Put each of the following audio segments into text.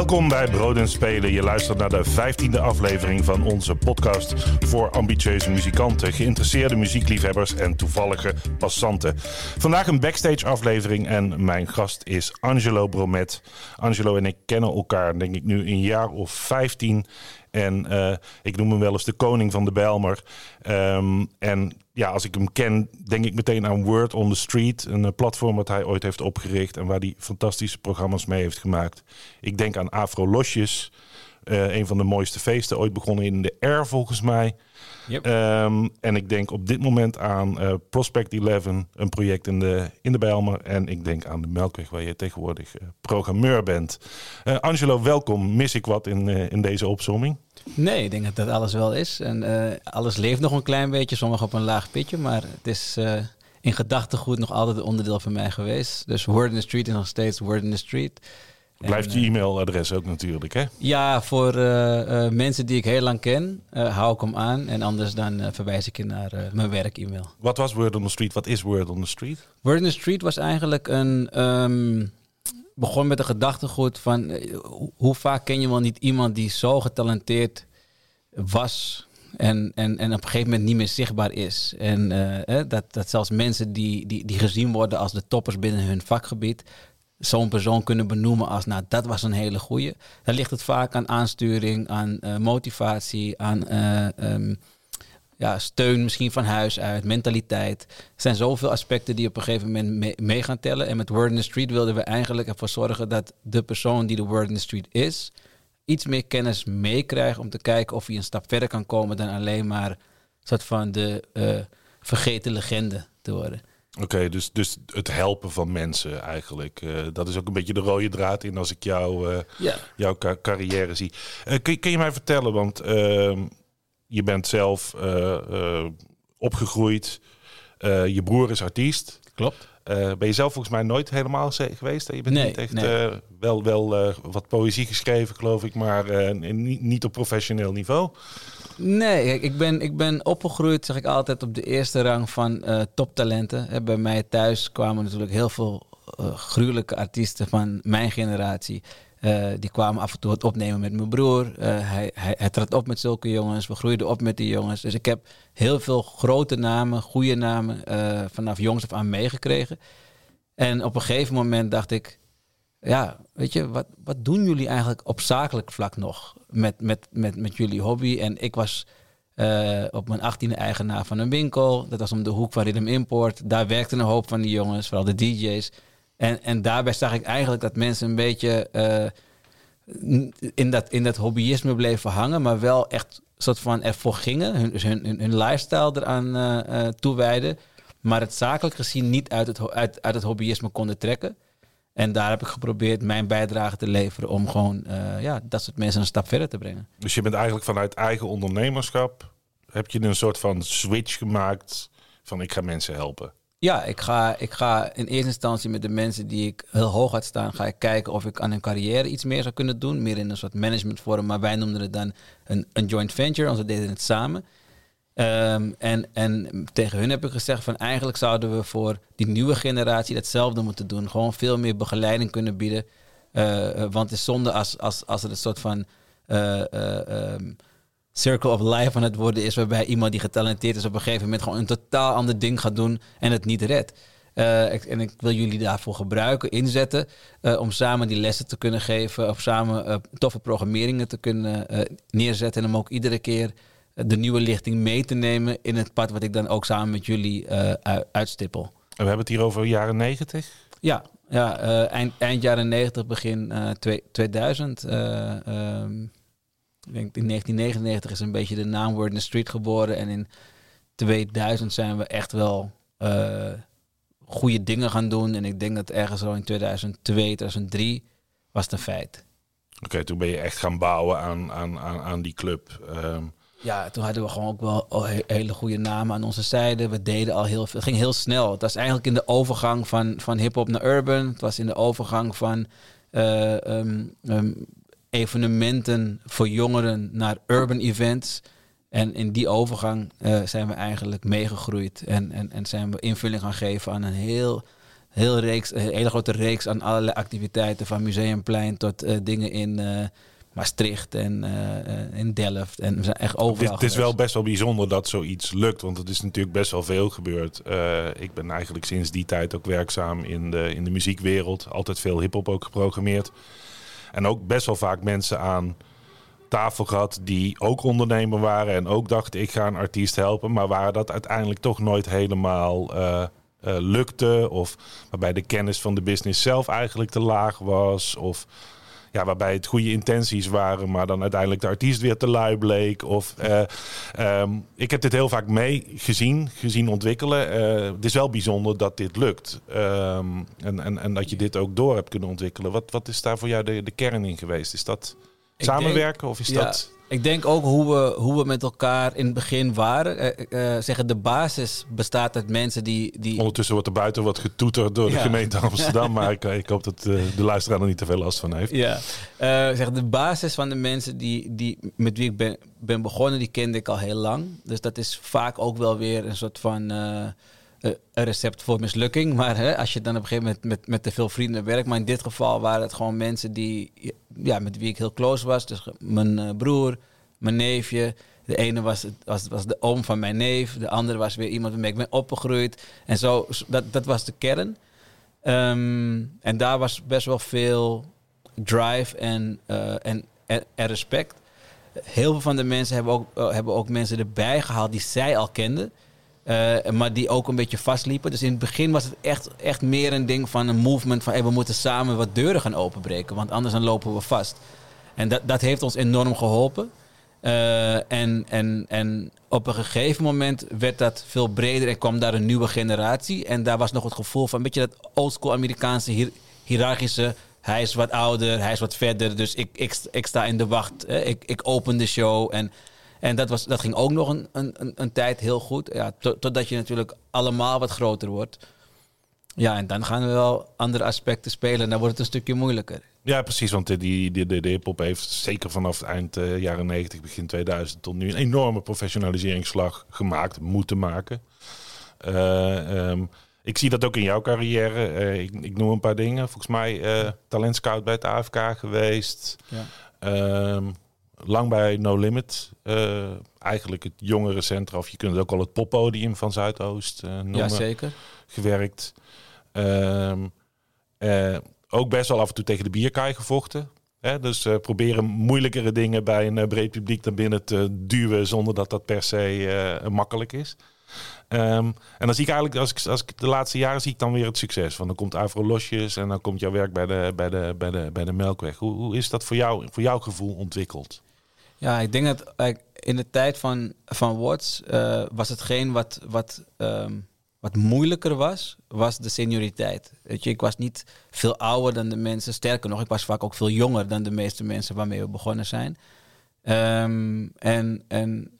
Welkom bij Brood en Spelen. Je luistert naar de vijftiende aflevering van onze podcast voor ambitieuze muzikanten, geïnteresseerde muziekliefhebbers en toevallige passanten. Vandaag een backstage aflevering en mijn gast is Angelo Bromet. Angelo en ik kennen elkaar denk ik nu een jaar of vijftien. En eh, ik noem hem wel eens de koning van de Bijlmer. Ehm, en ja, als ik hem ken, denk ik meteen aan Word on the Street. Een uh, platform dat hij ooit heeft opgericht en waar hij fantastische programma's mee heeft gemaakt. Ik denk aan Afro Losjes. Uh, een van de mooiste feesten, ooit begonnen in de R volgens mij. Yep. Um, en ik denk op dit moment aan uh, Prospect 11, een project in de, in de Bijlmer. En ik denk aan de Melkweg, waar je tegenwoordig uh, programmeur bent. Uh, Angelo, welkom. Mis ik wat in, in deze opzomming? Nee, ik denk dat dat alles wel is. En alles leeft nog een klein beetje, sommige op een laag pitje. Maar het is in gedachtegoed nog altijd een onderdeel van mij geweest. Dus Word in the Street is nog steeds Word in the Street. Blijft je e-mailadres ook natuurlijk, hè? Ja, voor uh, uh, mensen die ik heel lang ken, hou ik hem aan. En anders dan verwijs ik je naar mijn werk-e-mail. Wat was Word on the Street? Wat is Word on the Street? Word on the Street was eigenlijk een... Um, begon met een gedachtegoed van... hoe vaak ken je wel niet iemand die zo getalenteerd was... En, en, en op een gegeven moment niet meer zichtbaar is. En dat, dat zelfs mensen die, die, die gezien worden als de toppers binnen hun vakgebied zo'n persoon kunnen benoemen als, nou, dat was een hele goeie. Dan ligt het vaak aan aansturing, aan uh, motivatie, aan uh, um, ja, steun misschien van huis uit, mentaliteit. Er zijn zoveel aspecten die op een gegeven moment mee, gaan tellen. En met Word in the Street wilden we eigenlijk ervoor zorgen dat de persoon die de Word in the Street is, iets meer kennis meekrijgt om te kijken of hij een stap verder kan komen dan alleen maar soort van de uh, vergeten legende te worden. Oké, okay, dus, dus het helpen van mensen eigenlijk. Uh, dat is ook een beetje de rode draad in als ik jou, uh, ja. jouw ca carrière zie. Uh, kun, kun, je mij vertellen, want ehm, je bent zelf opgegroeid. je broer is artiest. Klopt. ben je zelf volgens mij nooit helemaal geweest? Je bent nee, niet echt nee. wel, wel wat poëzie geschreven, geloof ik, maar niet, niet op professioneel niveau. Nee, ik ben, ik ben opgegroeid, zeg ik altijd, op de eerste rang van uh, toptalenten. Bij mij thuis kwamen natuurlijk heel veel uh, gruwelijke artiesten van mijn generatie. Uh, die kwamen af en toe het opnemen met mijn broer. hij, hij, hij trad op met zulke jongens. We groeiden op met die jongens. Dus ik heb heel veel grote namen, goede namen vanaf jongs af aan meegekregen. En op een gegeven moment dacht ik, ja, weet je, wat, wat doen jullie eigenlijk op zakelijk vlak nog met, met, met, met jullie hobby? En ik was uh, op mijn achttiende eigenaar van een winkel. Dat was om de hoek van Rhythm Import. Daar werkten een hoop van die jongens, vooral de DJ's. En, en daarbij zag ik eigenlijk dat mensen een beetje uh, in, dat, in dat hobbyisme bleven hangen, maar wel echt soort van ervoor gingen, hun, hun, hun, hun lifestyle eraan uh, toewijden. Maar het zakelijk gezien niet uit het, uit, uit het hobbyisme konden trekken. En daar heb ik geprobeerd mijn bijdrage te leveren om gewoon uh, ja, dat soort mensen een stap verder te brengen. Dus je bent eigenlijk vanuit eigen ondernemerschap, heb je een soort van switch gemaakt van ik ga mensen helpen? Ja, ik ga, ik ga in eerste instantie met de mensen die ik heel hoog had staan, ga ik kijken of ik aan hun carrière iets meer zou kunnen doen. Meer in een soort managementvorm, maar wij noemden het dan een, een joint venture, want we deden het samen. Um, en, en tegen hun heb ik gezegd van eigenlijk zouden we voor die nieuwe generatie datzelfde moeten doen. Gewoon veel meer begeleiding kunnen bieden. Uh, want het is zonde als, als, als het een soort van uh, um, circle of life aan het worden is. Waarbij iemand die getalenteerd is op een gegeven moment gewoon een totaal ander ding gaat doen en het niet redt. Ik, en ik wil jullie daarvoor gebruiken, inzetten. om samen die lessen te kunnen geven. Of samen toffe programmeringen te kunnen neerzetten. En om ook iedere keer de nieuwe lichting mee te nemen in het pad wat ik dan ook samen met jullie uh, uitstippel. En we hebben het hier over jaren 90? Ja, ja uh, eind, eind jaren 90, begin uh, twee, 2000. Um, ik denk in 1999 is een beetje de naam Word in the Street geboren. En in 2000 zijn we echt wel goede dingen gaan doen. En ik denk dat ergens zo in 2002, 2003 was het een feit. Oké, okay, toen ben je echt gaan bouwen aan, aan, aan, aan die club. Um, Ja, toen hadden we gewoon ook wel he- hele goede namen aan onze zijde. We deden al heel veel. Het ging heel snel. Het was eigenlijk in de overgang van, van hip-hop naar urban. Het was in de overgang van eh, ehm, ehm, evenementen voor jongeren naar urban events. En in die overgang eh, zijn we eigenlijk meegegroeid. En, en, en zijn we invulling gaan geven aan een heel, heel reeks, een hele grote reeks aan allerlei activiteiten. Van Museumplein tot eh, dingen in Maastricht en eh, eh, in Delft. En we zijn echt Het overal is, het is wel best wel bijzonder dat zoiets lukt, want het is natuurlijk best wel veel gebeurd. Eh, ik ben eigenlijk sinds die tijd ook werkzaam in de, in de muziekwereld. Altijd veel hip-hop ook geprogrammeerd. En ook best wel vaak mensen aan tafel gehad die ook ondernemer waren en ook dachten ik ga een artiest helpen, maar waar dat uiteindelijk toch nooit helemaal eh, eh, lukte of waarbij de kennis van de business zelf eigenlijk te laag was of ja, waarbij het goede intenties waren, maar dan uiteindelijk de artiest weer te lui bleek. Of, eh, ehm, ik heb dit heel vaak mee gezien, gezien ontwikkelen. Eh, het is wel bijzonder dat dit lukt. Ehm, en, en, en dat je dit ook door hebt kunnen ontwikkelen. Wat, wat is daar voor jou de, de kern in geweest? Is dat Ik samenwerken of is Ja, dat... Ik denk ook hoe we, hoe we met elkaar in het begin waren. Eh, eh, zeggen, de basis bestaat uit mensen die... die Ondertussen wordt er buiten wat getoeterd door de gemeente Amsterdam. maar ik, ik hoop dat eh, de luisteraar er niet te veel last van heeft. Ja, eh, zeg, de basis van de mensen die, die, met wie ik ben, ben begonnen, die kende ik al heel lang. Dus dat is vaak ook wel weer een soort van eh, een recept voor mislukking. Maar hè, als je dan op een gegeven moment met, met te veel vrienden werkt. Maar in dit geval waren het gewoon mensen die, ja, met wie ik heel close was. Dus mijn eh, broer, mijn neefje. De ene was, was, was de oom van mijn neef. De andere was weer iemand waarmee ik ben opgegroeid. En zo, dat, dat was de kern. Ehm, en daar was best wel veel drive en, eh, en, en, en respect. Heel veel van de mensen hebben ook, hebben ook mensen erbij gehaald die zij al kenden. Eh, maar die ook een beetje vastliepen. Dus in het begin was het echt, echt meer een ding van een movement van hey, we moeten samen wat deuren gaan openbreken. Want anders dan lopen we vast. En dat, dat heeft ons enorm geholpen. Eh, en, en, en op een gegeven moment werd dat veel breder en kwam daar een nieuwe generatie. En daar was nog het gevoel van een beetje dat oldschool Amerikaanse hier, hiërarchische. Hij is wat ouder, hij is wat verder, dus ik, ik, ik sta in de wacht. Ik, ik open de show. En, en dat, was, dat ging ook nog een, een, een, een tijd heel goed. Ja, tot- totdat je natuurlijk allemaal wat groter wordt. Ja, en dan gaan we wel andere aspecten spelen. En dan wordt het een stukje moeilijker. Ja, precies. Want de, die, de, de, hip-hop heeft zeker vanaf eind eh, jaren 90, begin 2000 tot nu een enorme professionaliseringsslag gemaakt, moeten maken. Eh, ehm, ik zie dat ook in jouw carrière. Eh, ik, ik noem een paar dingen. Volgens mij eh talentscout bij het AFK geweest. Ja. Ehm, lang bij No Limit. Eh, eigenlijk het jongerencentrum, of je kunt het ook al het poppodium van Zuidoost eh noemen Ja, zeker. gewerkt. Ehm, eh, ook best wel af en toe tegen de bierkaai gevochten. Hè? Dus proberen moeilijkere dingen bij een breed publiek naar binnen te duwen zonder dat dat per se makkelijk is. Ehm, en dan zie ik eigenlijk, als ik, als ik de laatste jaren zie ik dan weer het succes. Van dan komt Avro Losjes en dan komt jouw werk bij de, bij de, bij de, bij de Melkweg. Hoe, hoe is dat voor jou, voor jouw gevoel ontwikkeld? Ja, ik denk dat in de tijd van, van Watts eh, was hetgeen wat, wat, ehm, wat moeilijker was, was de senioriteit. Weet je, ik was niet veel ouder dan de mensen. Sterker nog, ik was vaak ook veel jonger dan de meeste mensen waarmee we begonnen zijn. Ehm, en en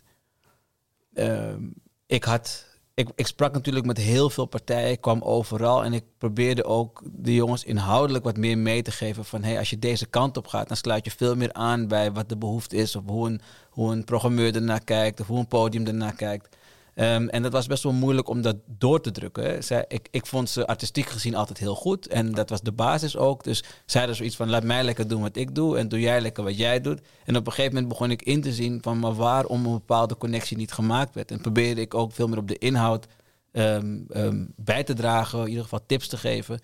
ehm, ik had. Ik, sprak natuurlijk met heel veel partijen, ik kwam overal en ik probeerde ook de jongens inhoudelijk wat meer mee te geven van hey, als je deze kant op gaat, dan sluit je veel meer aan bij wat de behoefte is of hoe een, hoe een programmeur ernaar kijkt of hoe een podium ernaar kijkt. Ehm, en dat was best wel moeilijk om dat door te drukken. Zij, ik, ik vond ze artistiek gezien altijd heel goed. En dat was de basis ook. Dus zij hadden zoiets van, laat mij lekker doen wat ik doe. En doe jij lekker wat jij doet. En op een gegeven moment begon ik in te zien van... maar waarom een bepaalde connectie niet gemaakt werd. En probeerde ik ook veel meer op de inhoud ehm, ehm, bij te dragen. In ieder geval tips te geven.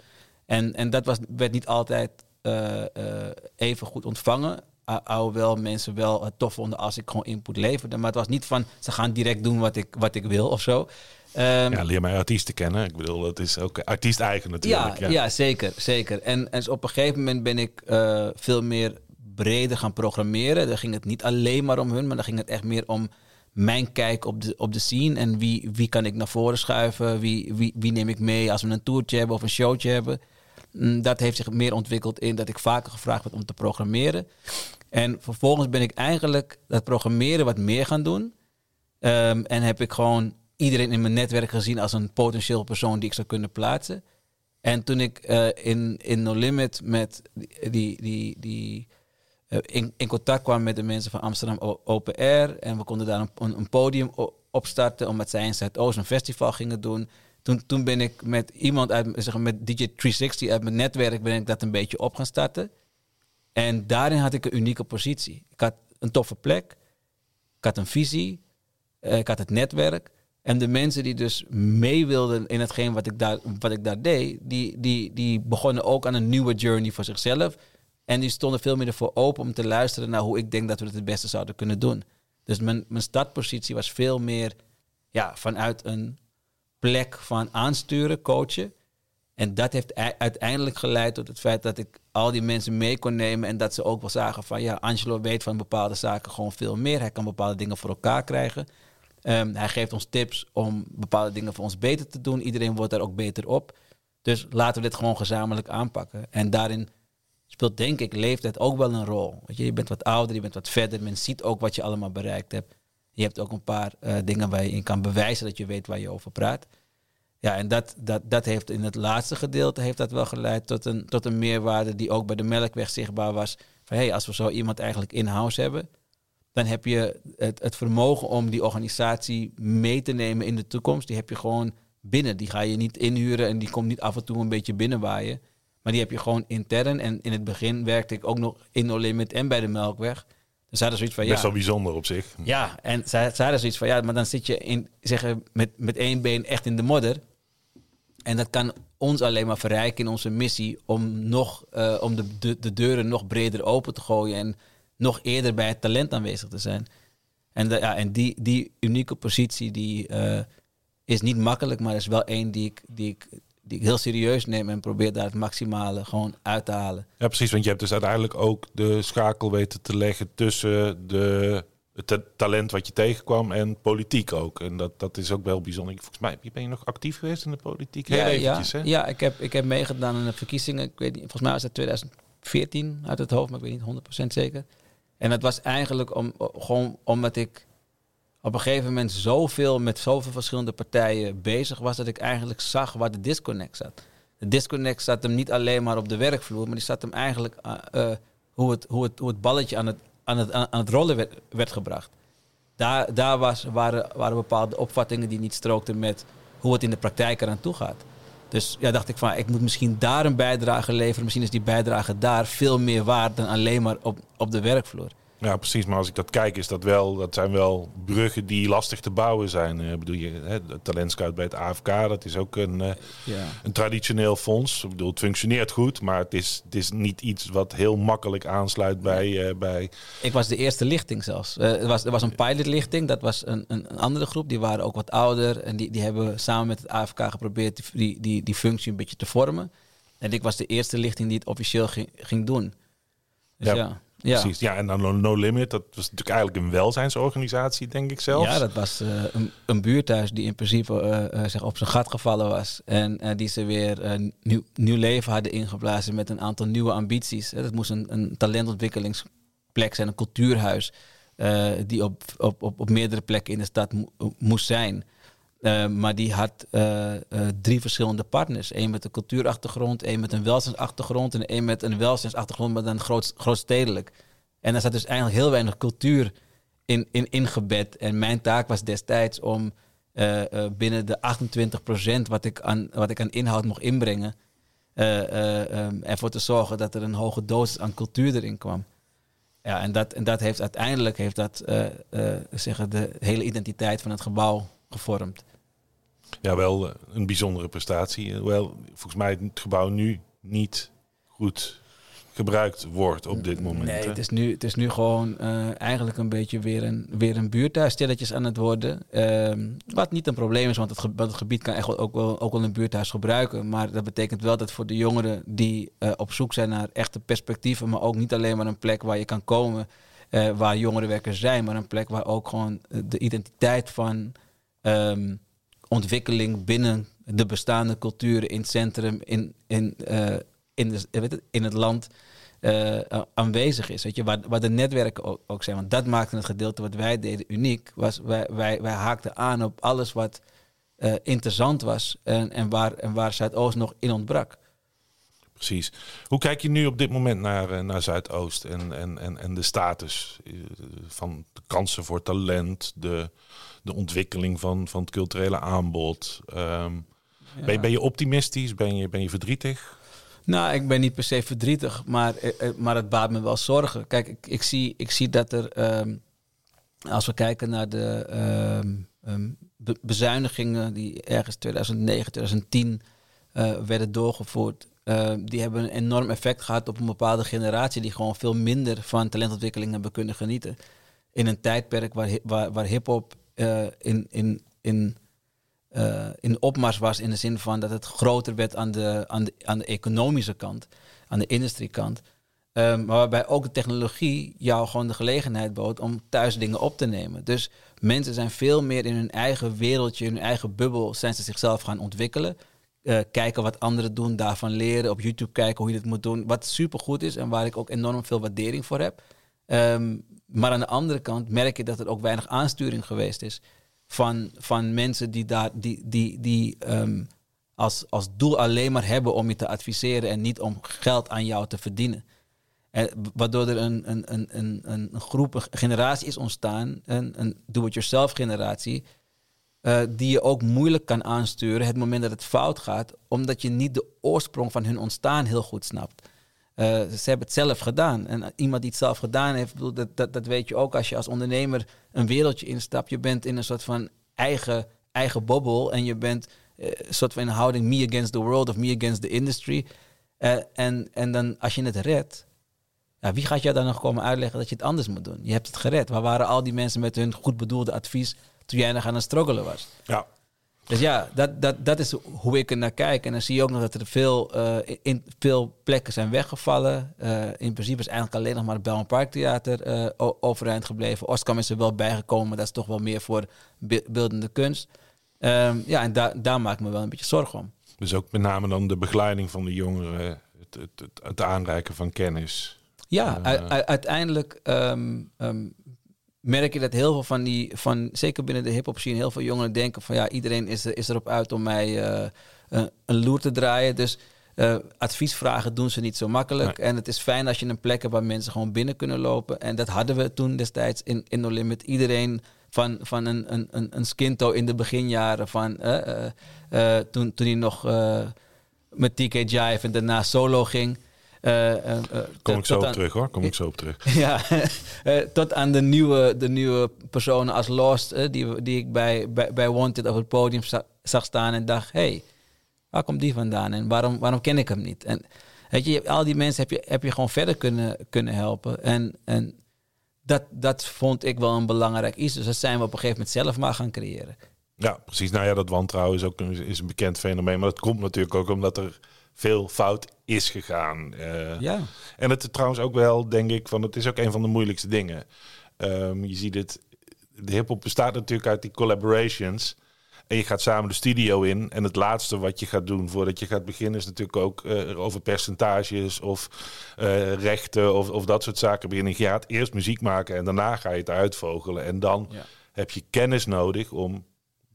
En, en dat was, werd niet altijd eh, eh, even goed ontvangen. A- Alhoewel mensen wel het tof vonden als ik gewoon input leverde. Maar het was niet van ze gaan direct doen wat ik, wat ik wil of zo. Ehm, Ja, leer mij artiesten kennen. Ik bedoel, dat is ook artiest eigen ja, natuurlijk. ja. zeker. zeker. En, en op een gegeven moment ben ik eh, veel meer breder gaan programmeren. Daar ging het niet alleen maar om hun, maar dan ging het echt meer om mijn kijk op de, op de scene. En wie, wie kan ik naar voren schuiven? Wie, wie, wie neem ik mee als we een toertje hebben of een showtje hebben? Mm, Dat heeft zich meer ontwikkeld in dat ik vaker gevraagd werd om te programmeren. En vervolgens ben ik eigenlijk dat programmeren wat meer gaan doen. Ehm, en heb ik gewoon iedereen in mijn netwerk gezien als een potentieel persoon die ik zou kunnen plaatsen. En toen ik eh, in, in No Limit met die, die, die, eh, in, in contact kwam met de mensen van Amsterdam Open Air. En we konden daar een, een, podium opstarten, omdat zij in Zuidoost een festival gingen doen. Toen, toen ben ik met iemand uit, zeg met DJ 360 uit mijn netwerk, ben ik dat een beetje op gaan starten. En daarin had ik een unieke positie. Ik had een toffe plek, ik had een visie, eh, ik had het netwerk. En de mensen die dus mee wilden in hetgeen wat ik daar, wat ik daar deed, die, die, die begonnen ook aan een nieuwe journey voor zichzelf. En die stonden veel meer ervoor open om te luisteren naar hoe ik denk dat we het het beste zouden kunnen doen. Dus mijn, mijn startpositie was veel meer ja, vanuit een plek van aansturen, coachen. En dat heeft uiteindelijk geleid tot het feit dat ik al die mensen mee kon nemen. En dat ze ook wel zagen van ja, Angelo weet van bepaalde zaken gewoon veel meer. Hij kan bepaalde dingen voor elkaar krijgen. Ehm, hij geeft ons tips om bepaalde dingen voor ons beter te doen. Iedereen wordt daar ook beter op. Dus laten we dit gewoon gezamenlijk aanpakken. En daarin speelt denk ik leeftijd ook wel een rol. Je bent wat ouder, je bent wat verder. Men ziet ook wat je allemaal bereikt hebt. Je hebt ook een paar eh, dingen waar je in kan bewijzen dat je weet waar je over praat. Ja, en dat, dat, dat heeft in het laatste gedeelte heeft dat wel geleid tot een, tot een meerwaarde die ook bij de Melkweg zichtbaar was. Van hé, hey, als we zo iemand eigenlijk in-house hebben, dan heb je het, het vermogen om die organisatie mee te nemen in de toekomst. Die heb je gewoon binnen. Die ga je niet inhuren en die komt niet af en toe een beetje binnenwaaien. Maar die heb je gewoon intern. En in het begin werkte ik ook nog in No Limit en bij de Melkweg. Dus hadden zoiets van ja. Best wel bijzonder op zich. Ja, en zij, zij hadden zoiets van ja, maar dan zit je in, zeggen, met, met één been echt in de modder. En dat kan ons alleen maar verrijken in onze missie om, nog, eh, om de, de, de deuren nog breder open te gooien en nog eerder bij het talent aanwezig te zijn. En, de, ja, en die, die unieke positie die, eh, is niet makkelijk, maar is wel één die ik, die, ik, die ik heel serieus neem en probeer daar het maximale gewoon uit te halen. Ja, precies. Want je hebt dus uiteindelijk ook de schakel weten te leggen tussen de, het ta- talent wat je tegenkwam en politiek ook. En dat, dat is ook wel bijzonder. Volgens mij ben je nog actief geweest in de politiek. Heel ja, eventjes, ja, hè? ja ik, heb, ik heb meegedaan aan de verkiezingen. Ik weet niet, volgens mij was het 2014 uit het hoofd, maar ik weet niet 100% zeker. En dat was eigenlijk om, gewoon omdat ik op een gegeven moment zoveel met zoveel verschillende partijen bezig was, dat ik eigenlijk zag waar de disconnect zat. De disconnect zat hem niet alleen maar op de werkvloer, maar die zat hem eigenlijk uh, uh, hoe, het, hoe, het, hoe het balletje aan het, aan het, aan het rollen werd, gebracht. Daar, daar was, waren, waren bepaalde opvattingen die niet strookten met hoe het in de praktijk eraan toe gaat. Dus ja, dacht ik van, ik moet misschien daar een bijdrage leveren. Misschien is die bijdrage daar veel meer waard dan alleen maar op, op de werkvloer. Ja, precies. Maar als ik dat kijk, is dat wel, dat zijn wel bruggen die lastig te bouwen zijn. Uh, bedoel je, hè, de talentscout bij het AFK, dat is ook een, uh, ja. een traditioneel fonds. Ik bedoel, het functioneert goed, maar het is, het is niet iets wat heel makkelijk aansluit bij. Uh, bij... Ik was de eerste lichting zelfs. er, was, er was een pilotlichting, dat was een, een, een, andere groep. Die waren ook wat ouder en die, die hebben samen met het AFK geprobeerd die, die, die functie een beetje te vormen. En ik was de eerste lichting die het officieel ging, ging doen. Dus ja. ja. Ja. Precies. Ja, en dan No Limit, dat was natuurlijk eigenlijk een welzijnsorganisatie, denk ik zelf. Ja, dat was uh, een, een buurthuis die in principe uh, uh, zeg op zijn gat gevallen was. En die ze weer nieuw, nieuw leven hadden ingeblazen met een aantal nieuwe ambities. Dat moest een, een talentontwikkelingsplek zijn, een cultuurhuis. die op, op, op, op meerdere plekken in de stad mo moest zijn. Uh, maar die had uh, uh, drie verschillende partners. Eén met een cultuurachtergrond, één met een welzijnsachtergrond en één met een welzijnsachtergrond, maar dan groot, grootstedelijk. En daar zat dus eigenlijk heel weinig cultuur in, in ingebed. En mijn taak was destijds om binnen de 28% wat ik aan, wat ik aan inhoud mocht inbrengen, um, ervoor te zorgen dat er een hoge dosis aan cultuur erin kwam. Ja, en dat, en dat heeft uiteindelijk heeft dat, zeggen, de hele identiteit van het gebouw gevormd. Ja, wel een bijzondere prestatie. Wel, volgens mij het gebouw nu niet goed gebruikt wordt op dit moment. Nee, het is nu, het is nu gewoon uh, eigenlijk een beetje weer een, weer een buurthuis stilletjes aan het worden. Uh, wat niet een probleem is, want het, ge het gebied kan echt ook wel, ook wel een buurthuis gebruiken. Maar dat betekent wel dat voor de jongeren die uh, op zoek zijn naar echte perspectieven, maar ook niet alleen maar een plek waar je kan komen, waar jongerenwerkers zijn, maar een plek waar ook gewoon de identiteit van um, ontwikkeling binnen de bestaande culturen in het centrum, in, in, uh, in, de, weet het, in het land uh, aanwezig is. Weet je, waar, waar de netwerken ook, zijn. Want dat maakte het gedeelte wat wij deden uniek. Was, wij, wij, wij haakten aan op alles wat uh, interessant was en, en, waar, en waar Zuidoost nog in ontbrak. Precies. Hoe kijk je nu op dit moment naar, naar Zuidoost en, en, en, en de status van de kansen voor talent, de, de ontwikkeling van, van het culturele aanbod? Um, ja. ben, ben, je optimistisch? Ben je, ben je verdrietig? Nou, ik ben niet per se verdrietig, maar, eh, eh, maar het baat me wel zorgen. Kijk, ik, ik, zie, ik zie dat er, um, als we kijken naar de um, be bezuinigingen die ergens 2009, 2010 uh, werden doorgevoerd, uh, die hebben een enorm effect gehad op een bepaalde generatie die gewoon veel minder van talentontwikkeling hebben kunnen genieten. In een tijdperk waar, waar, waar hip-hop uh, in, in, in uh, in opmars was in de zin van dat het groter werd aan de, aan de, aan de economische kant, aan de industriekant. Um, maar waarbij ook de technologie jou gewoon de gelegenheid bood om thuis dingen op te nemen. Dus mensen zijn veel meer in hun eigen wereldje, in hun eigen bubbel, zijn ze zichzelf gaan ontwikkelen. Uh, kijken wat anderen doen, daarvan leren, op YouTube kijken hoe je dit moet doen. Wat supergoed is en waar ik ook enorm veel waardering voor heb. Um, maar aan de andere kant merk je dat er ook weinig aansturing geweest is van, van mensen die, daar, die, die, die um, als, als doel alleen maar hebben om je te adviseren en niet om geld aan jou te verdienen. En, waardoor er een, een, een, een, een groep, een generatie is ontstaan, een, een do-it-yourself generatie, uh, die je ook moeilijk kan aansturen het moment dat het fout gaat, omdat je niet de oorsprong van hun ontstaan heel goed snapt. Uh, ze hebben het zelf gedaan. En iemand die het zelf gedaan heeft, bedoel, dat, dat, dat weet je ook als je als ondernemer een wereldje instapt. Je bent in een soort van eigen, eigen bobbel en je bent uh, een soort van in houding me against the world of me against the industry. Uh, en, en dan als je het redt, wie gaat jou dan nog komen uitleggen dat je het anders moet doen? Je hebt het gered. Waar waren al die mensen met hun goed bedoelde advies toen jij nog aan het struggelen was? Ja. Dus ja, dat, dat, dat is hoe ik er naar kijk. En dan zie je ook nog dat er veel, uh, in veel plekken zijn weggevallen. Uh, in principe is eigenlijk alleen nog maar het Belmont Park Theater uh, overeind gebleven. Oskam is er wel bijgekomen, maar dat is toch wel meer voor beeldende kunst. Um, ja, en da daar maak ik me wel een beetje zorgen om. Dus ook met name dan de begeleiding van de jongeren, het, het, het, het aanreiken van kennis. Ja, uiteindelijk um, um, merk je dat heel veel van die, van, zeker binnen de hip-hop scene, heel veel jongeren denken van ja, iedereen is, er, is erop uit om mij uh, een, een loer te draaien. Dus uh, adviesvragen doen ze niet zo makkelijk. En het is fijn als je een plek hebt waar mensen gewoon binnen kunnen lopen. En dat hadden we toen destijds in, in No Limit. Iedereen van, van een, een, een, een skinto in de beginjaren van uh, toen, toen hij nog met TK Jive en daarna solo ging. Uh, uh, Kom ik zo op terug hoor, kom ik zo op terug. ja, tot aan de nieuwe, de nieuwe personen als Lost, die, die ik bij, bij, bij Wanted op het podium zag staan en dacht, hey, waar komt die vandaan en waarom, waarom ken ik hem niet? En weet je, al die mensen heb je, heb je gewoon verder kunnen, kunnen helpen. En, en dat, dat vond ik wel een belangrijk iets. Dus dat zijn we op een gegeven moment zelf maar gaan creëren. Ja, precies. Nou ja, dat wantrouwen is ook een, is een bekend fenomeen. Maar dat komt natuurlijk ook omdat er veel fout is gegaan. Uh, ja. En het trouwens ook wel, denk ik, van het is ook een van de moeilijkste dingen. Um, je ziet het, de hip-hop bestaat natuurlijk uit die collaborations. En je gaat samen de studio in. En het laatste wat je gaat doen voordat je gaat beginnen, is natuurlijk ook uh, over percentages of uh, rechten of, of dat soort zaken beginnen. Je gaat eerst muziek maken en daarna ga je het uitvogelen. En dan ja. heb je kennis nodig om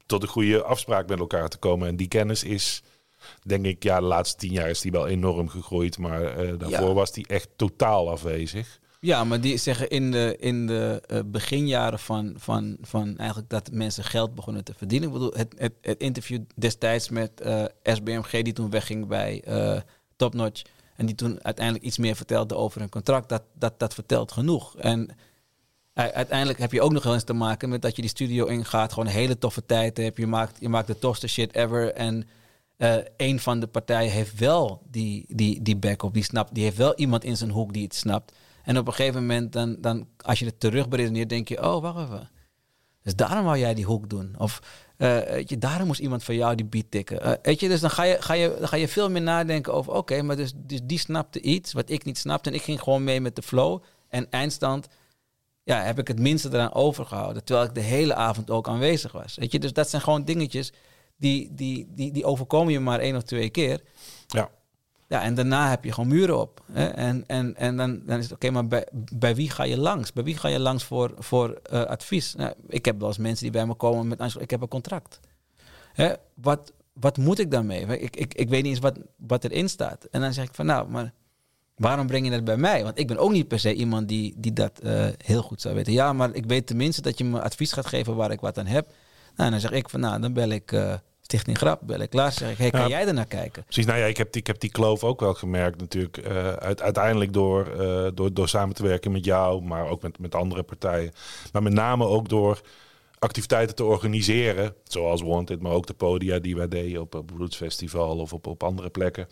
tot een goede afspraak met elkaar te komen. En die kennis is denk ik, ja, de laatste tien jaar is die wel enorm gegroeid. Maar uh, daarvoor ja. was die echt totaal afwezig. Ja, maar die zeggen in de, in de uh, beginjaren van, van, van eigenlijk dat mensen geld begonnen te verdienen. Ik bedoel, het, het, het interview destijds met uh, SBMG, die toen wegging bij Top Notch. En die toen uiteindelijk iets meer vertelde over een contract. Dat, dat, dat vertelt genoeg. En uiteindelijk heb je ook nog wel eens te maken met dat je die studio ingaat. Gewoon een hele toffe tijd hebt. Je maakt, je maakt de tofste shit ever. En uh, een van de partijen heeft wel die, die, die backup, die snapt, die heeft wel iemand in zijn hoek die het snapt. En op een gegeven moment, dan, dan, als je het terugberedeneert, denk je, oh, wacht even. Dus daarom wou jij die hoek doen. Of uh, je, daarom moest iemand van jou die beat tikken. Uh, weet je, dus dan ga je, ga je, dan ga je veel meer nadenken over, oké, maar dus, dus die snapte iets wat ik niet snapte. En ik ging gewoon mee met de flow. En eindstand, ja, heb ik het minste eraan overgehouden. Terwijl ik de hele avond ook aanwezig was. Weet je, dus dat zijn gewoon dingetjes die, die, die, die overkomen je maar één of twee keer. Ja. Ja, en daarna heb je gewoon muren op. Hè? En, en, en dan, dan is het oké, maar bij, bij wie ga je langs? Bij wie ga je langs voor, voor uh, advies? Nou, ik heb wel eens mensen die bij me komen met ik heb een contract. Hè? Wat, wat moet ik daarmee? Ik, ik, ik weet niet eens wat, wat erin staat. En dan zeg ik van nou, maar waarom breng je dat bij mij? Want ik ben ook niet per se iemand die, die dat uh, heel goed zou weten. Ja, maar ik weet tenminste dat je me advies gaat geven waar ik wat aan heb. Nou, en dan zeg ik van nou, dan bel ik... Uh, Stichting Grap, bel ik. Zeg ik, hey, kan jij er naar kijken? Precies, nou ja, ik heb die, ik heb die kloof ook wel gemerkt natuurlijk. Uh, uit, uiteindelijk door, uh, door, door samen te werken met jou, maar ook met, met andere partijen. Maar met name ook door activiteiten te organiseren, zoals Wanted, maar ook de podia die wij deden op het Bloedsfestival of op, op andere plekken.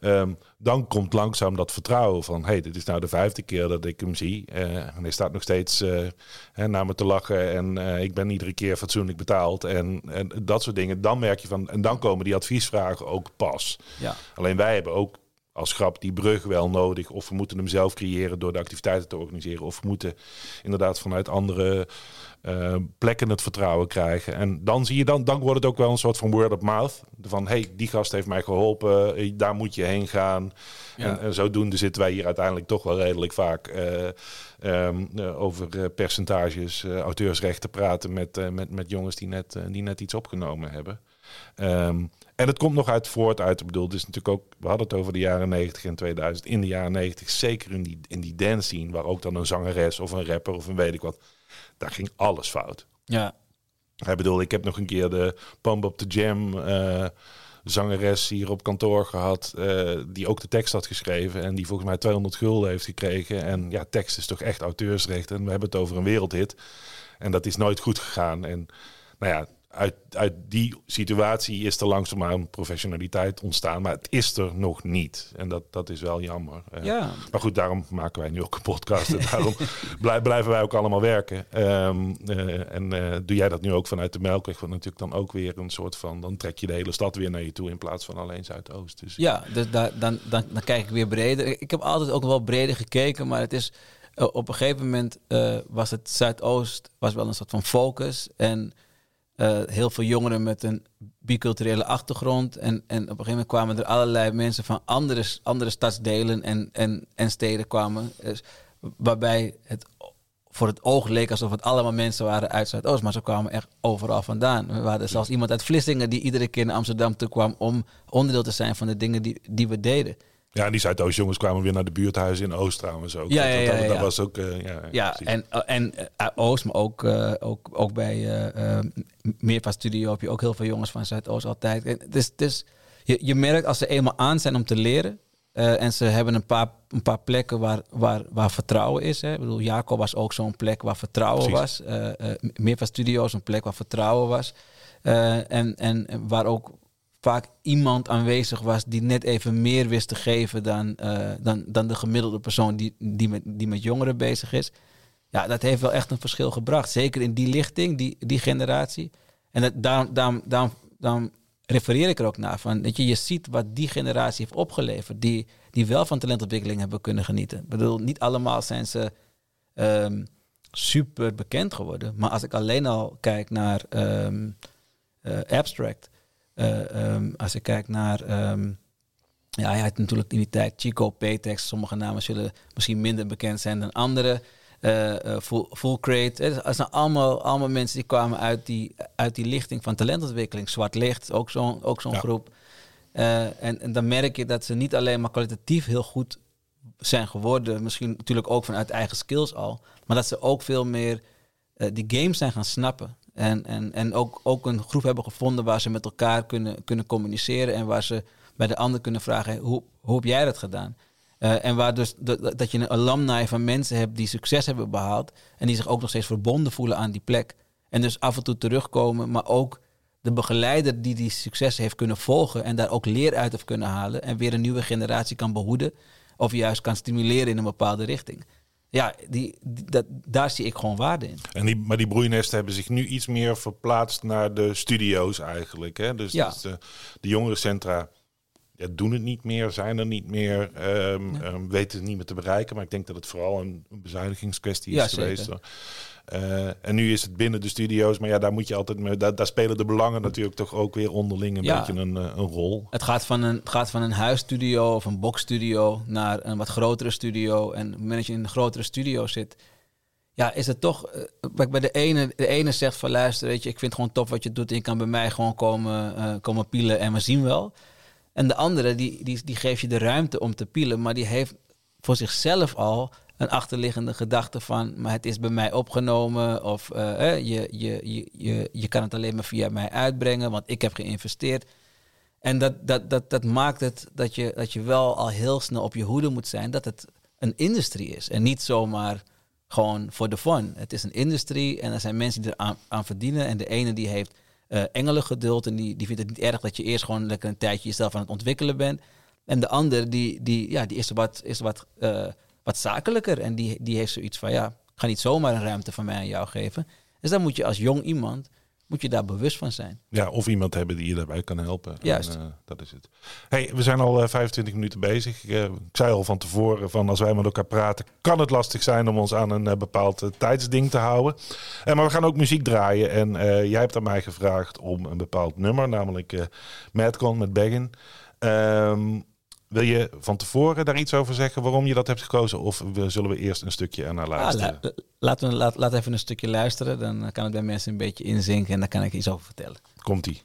Um, dan komt langzaam dat vertrouwen van, hey, dit is nou de vijfde keer dat ik hem zie. Uh, en hij staat nog steeds uh, naar me te lachen en uh, ik ben iedere keer fatsoenlijk betaald en, en dat soort dingen. Dan merk je van, en dan komen die adviesvragen ook pas. Ja. Alleen wij hebben ook als grap die brug wel nodig. Of we moeten hem zelf creëren door de activiteiten te organiseren. Of we moeten inderdaad vanuit andere uh, plekken het vertrouwen krijgen. En dan zie je dan, dan wordt het ook wel een soort van word of mouth. Van hey, die gast heeft mij geholpen, eh, daar moet je heen gaan. En, en, zodoende zitten wij hier uiteindelijk toch wel redelijk vaak uh, um, over percentages, auteursrechten praten met, met, met jongens die net, die net iets opgenomen hebben. Um, en het komt nog uit voort uit. Ik bedoel, is natuurlijk ook. We hadden het over de jaren 90 en 2000. In de jaren 90, zeker in die, in die dance scene, waar ook dan een zangeres of een rapper of een weet ik wat daar ging alles fout. Ja. Ik bedoel, ik heb nog een keer de Pump Up the Jam uh, zangeres hier op kantoor gehad, uh, die ook de tekst had geschreven en die volgens mij 200 gulden heeft gekregen. En ja, tekst is toch echt auteursrecht en we hebben het over een wereldhit. En dat is nooit goed gegaan. En nou ja, uit, uit die situatie is er langzaamaan professionaliteit ontstaan. Maar het is er nog niet. En dat, dat is wel jammer. Eh, ja. Maar goed, daarom maken wij nu ook een podcast. en daarom blijven wij ook allemaal werken. Ehm, eh, en uh, doe jij dat nu ook vanuit de Melkweg? Wat natuurlijk dan ook weer een soort van... Dan trek je de hele stad weer naar je toe in plaats van alleen Zuidoost. Dus, ja, dus dan, dan, dan kijk ik weer breder. Ik heb altijd ook wel breder gekeken, maar het is... op een gegeven moment was het Zuidoost was wel een soort van focus. En uh, heel veel jongeren met een biculturele achtergrond. En, en op een gegeven moment kwamen er allerlei mensen van andere, andere stadsdelen en, en, en steden kwamen. Dus, waarbij het voor het oog leek alsof het allemaal mensen waren uit Zuidoost. Maar ze kwamen echt overal vandaan. We hadden zelfs iemand uit Vlissingen die iedere keer naar Amsterdam toe kwam om onderdeel te zijn van de dingen die, die we deden. Ja, en die Zuidoost-jongens kwamen weer naar de buurthuizen in Oost trouwens ook. Ja, ja, ja, dat, dat, was ook... Uh, ja, ja en, en uh, Oost, maar ook, uh, ook, ook bij uh, Studio heb je ook heel veel jongens van Zuidoost altijd. Dus, dus je, je merkt als ze eenmaal aan zijn om te leren... en ze hebben een paar, een paar plekken waar, waar, waar vertrouwen is. Hè. Ik bedoel, Jacob was ook zo'n plek waar vertrouwen Precies. was. Uh, Studio is een plek waar vertrouwen was. en, en waar ook vaak iemand aanwezig was die net even meer wist te geven dan, uh, dan, dan de gemiddelde persoon die, die, met, die met jongeren bezig is. Ja, dat heeft wel echt een verschil gebracht. Zeker in die lichting, die, die generatie. En dat, daarom, daarom, daarom, daarom refereer ik er ook naar. Van, dat je, je ziet wat die generatie heeft opgeleverd. Die, die wel van talentontwikkeling hebben kunnen genieten. Ik bedoel, niet allemaal zijn ze um, super bekend geworden. Maar als ik alleen al kijk naar um, uh, Abstract uh, um, als ik kijk naar. Um, ja, hij had natuurlijk in die tijd Chico, Paytex. Sommige namen zullen misschien minder bekend zijn dan andere. Uh, full, full Crate. Het zijn allemaal, allemaal mensen die kwamen uit die, uit die lichting van talentontwikkeling. Zwart Licht, ook zo'n ook zo'n ja. groep. Uh, en, en dan merk je dat ze niet alleen maar kwalitatief heel goed zijn geworden. Misschien natuurlijk ook vanuit eigen skills al. Maar dat ze ook veel meer die games zijn gaan snappen. En, en, en ook, ook een groep hebben gevonden waar ze met elkaar kunnen, kunnen communiceren. En waar ze bij de ander kunnen vragen, hoe, hoe heb jij dat gedaan? Uh, en waar dus dat, dat je een alumni van mensen hebt die succes hebben behaald. En die zich ook nog steeds verbonden voelen aan die plek. En dus af en toe terugkomen, maar ook de begeleider die die succes heeft kunnen volgen. En daar ook leer uit heeft kunnen halen. En weer een nieuwe generatie kan behoeden. Of juist kan stimuleren in een bepaalde richting ja, die, dat, daar zie ik gewoon waarde in. En die, maar die broeinesten hebben zich nu iets meer verplaatst naar de studio's eigenlijk. Hè? Dus, ja. dus de, de jongerencentra ja, doen het niet meer, zijn er niet meer, um, ja. um, weten het niet meer te bereiken. Maar ik denk dat het vooral een, een bezuinigingskwestie is ja, geweest. Eh, en nu is het binnen de studio's, maar ja, daar moet je altijd mee, daar, daar spelen de belangen natuurlijk toch ook weer onderling een Ja. beetje een, eh, een rol. Het gaat van een, het gaat van een huisstudio of een boxstudio naar een wat grotere studio. En op het moment dat je in een grotere studio zit, ja, is het toch. eh, bij de ene, de ene zegt van luister, weet je, ik vind het gewoon tof wat je doet. En je kan bij mij gewoon komen, komen pielen en we zien wel. En de andere, die, die, die geeft je de ruimte om te pielen, maar die heeft voor zichzelf al een achterliggende gedachte van, maar het is bij mij opgenomen of eh, je, je, je, je, je kan het alleen maar via mij uitbrengen, want ik heb geïnvesteerd. En dat, dat, dat, dat maakt het dat je, dat je wel al heel snel op je hoede moet zijn dat het een industrie is. En niet zomaar gewoon voor de fun. Het is een industrie en er zijn mensen die er aan, aan verdienen. En de ene die heeft eh engelen geduld en die, die vindt het niet erg dat je eerst gewoon lekker een tijdje jezelf aan het ontwikkelen bent. En de ander die, die, ja, die is wat, is wat, eh, wat zakelijker en die, die heeft zoiets van ja, ik ga niet zomaar een ruimte van mij aan jou geven. Dus dan moet je als jong iemand, moet je daar bewust van zijn. Ja, of iemand hebben die je daarbij kan helpen. Juist. En, eh, dat is het. Hey, we zijn al eh, 25 minuten bezig. Eh, ik zei al van tevoren van als wij met elkaar praten, kan het lastig zijn om ons aan een bepaald tijdsding te houden. Maar we gaan ook muziek draaien en jij hebt aan mij gevraagd om een bepaald nummer, namelijk Madcon met Baggin. Ehm, wil je van tevoren daar iets over zeggen waarom je dat hebt gekozen? Of zullen we eerst een stukje ernaar Ah, luisteren? la- laten we laat, laat even een stukje luisteren, dan kan het bij mensen een beetje inzinken en dan kan ik iets over vertellen. Komt-ie.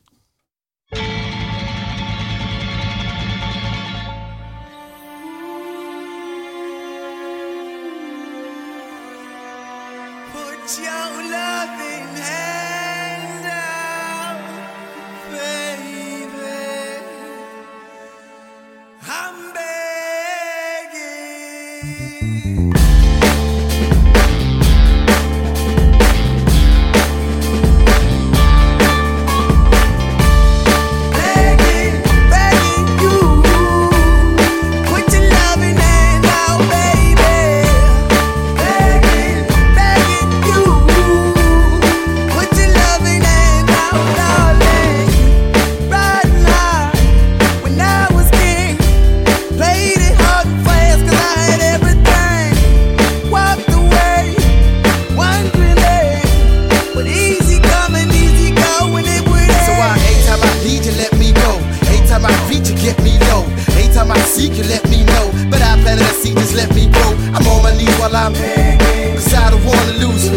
I'm Cause I don't wanna lose.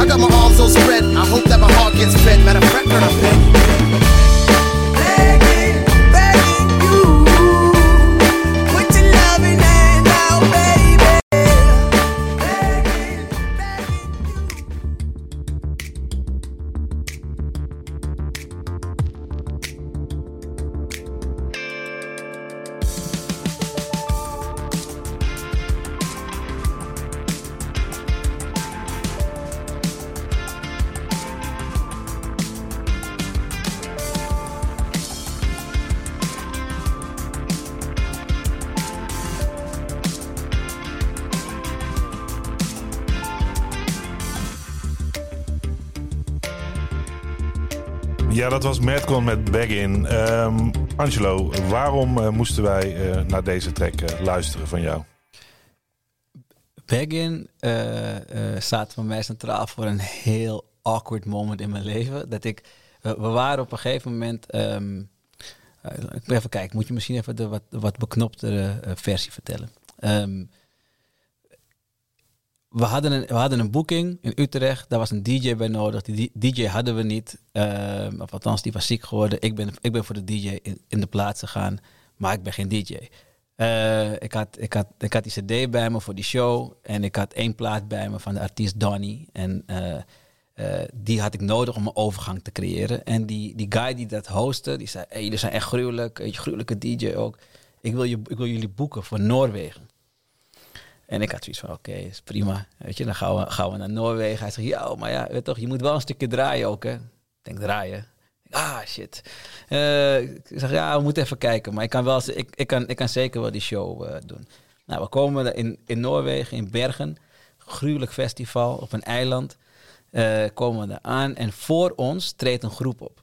I got my arms so spread. I hope that my heart gets fed. Matter of fact, dat was Madcon met Baggin. Ehm Angelo, waarom eh, moesten wij eh, naar deze track eh, luisteren van jou? Baggin staat voor mij centraal voor een heel awkward moment in mijn leven. Dat ik, we, waren op een gegeven moment. ehm, eh, even kijken, moet je misschien even de wat, wat beknoptere versie vertellen. Ehm, we, hadden een, we hadden een boeking in Utrecht, daar was een DJ bij nodig. Die di- DJ hadden we niet, ehm, of althans, die was ziek geworden. Ik ben, ik ben voor de DJ in, de plaats gegaan, maar ik ben geen DJ. Eh, ik, had, ik, had, ik had die CD bij me voor die show. En ik had één plaat bij me van de artiest Donny. En eh, eh, die had ik nodig om een overgang te creëren. En die, die guy die dat hostte, die zei: hey, jullie zijn echt gruwelijk. Je, gruwelijke DJ ook. Ik wil, je, ik wil jullie boeken voor Noorwegen. En ik had zoiets van: oké, is prima. Weet je, dan gaan we, gaan we naar Noorwegen. Hij zegt: ja, maar ja, weet toch, je moet wel een stukje draaien ook, hè? Ik denk draaien. Ah, shit. Eh, ik zeg, ja, we moeten even kijken. Maar ik kan, wel, ik, ik kan, ik kan zeker wel die show eh, doen. Nou, we komen in, in Noorwegen, in Bergen. Gruwelijk festival op een eiland. Eh, komen we daar aan. En voor ons treedt een groep op.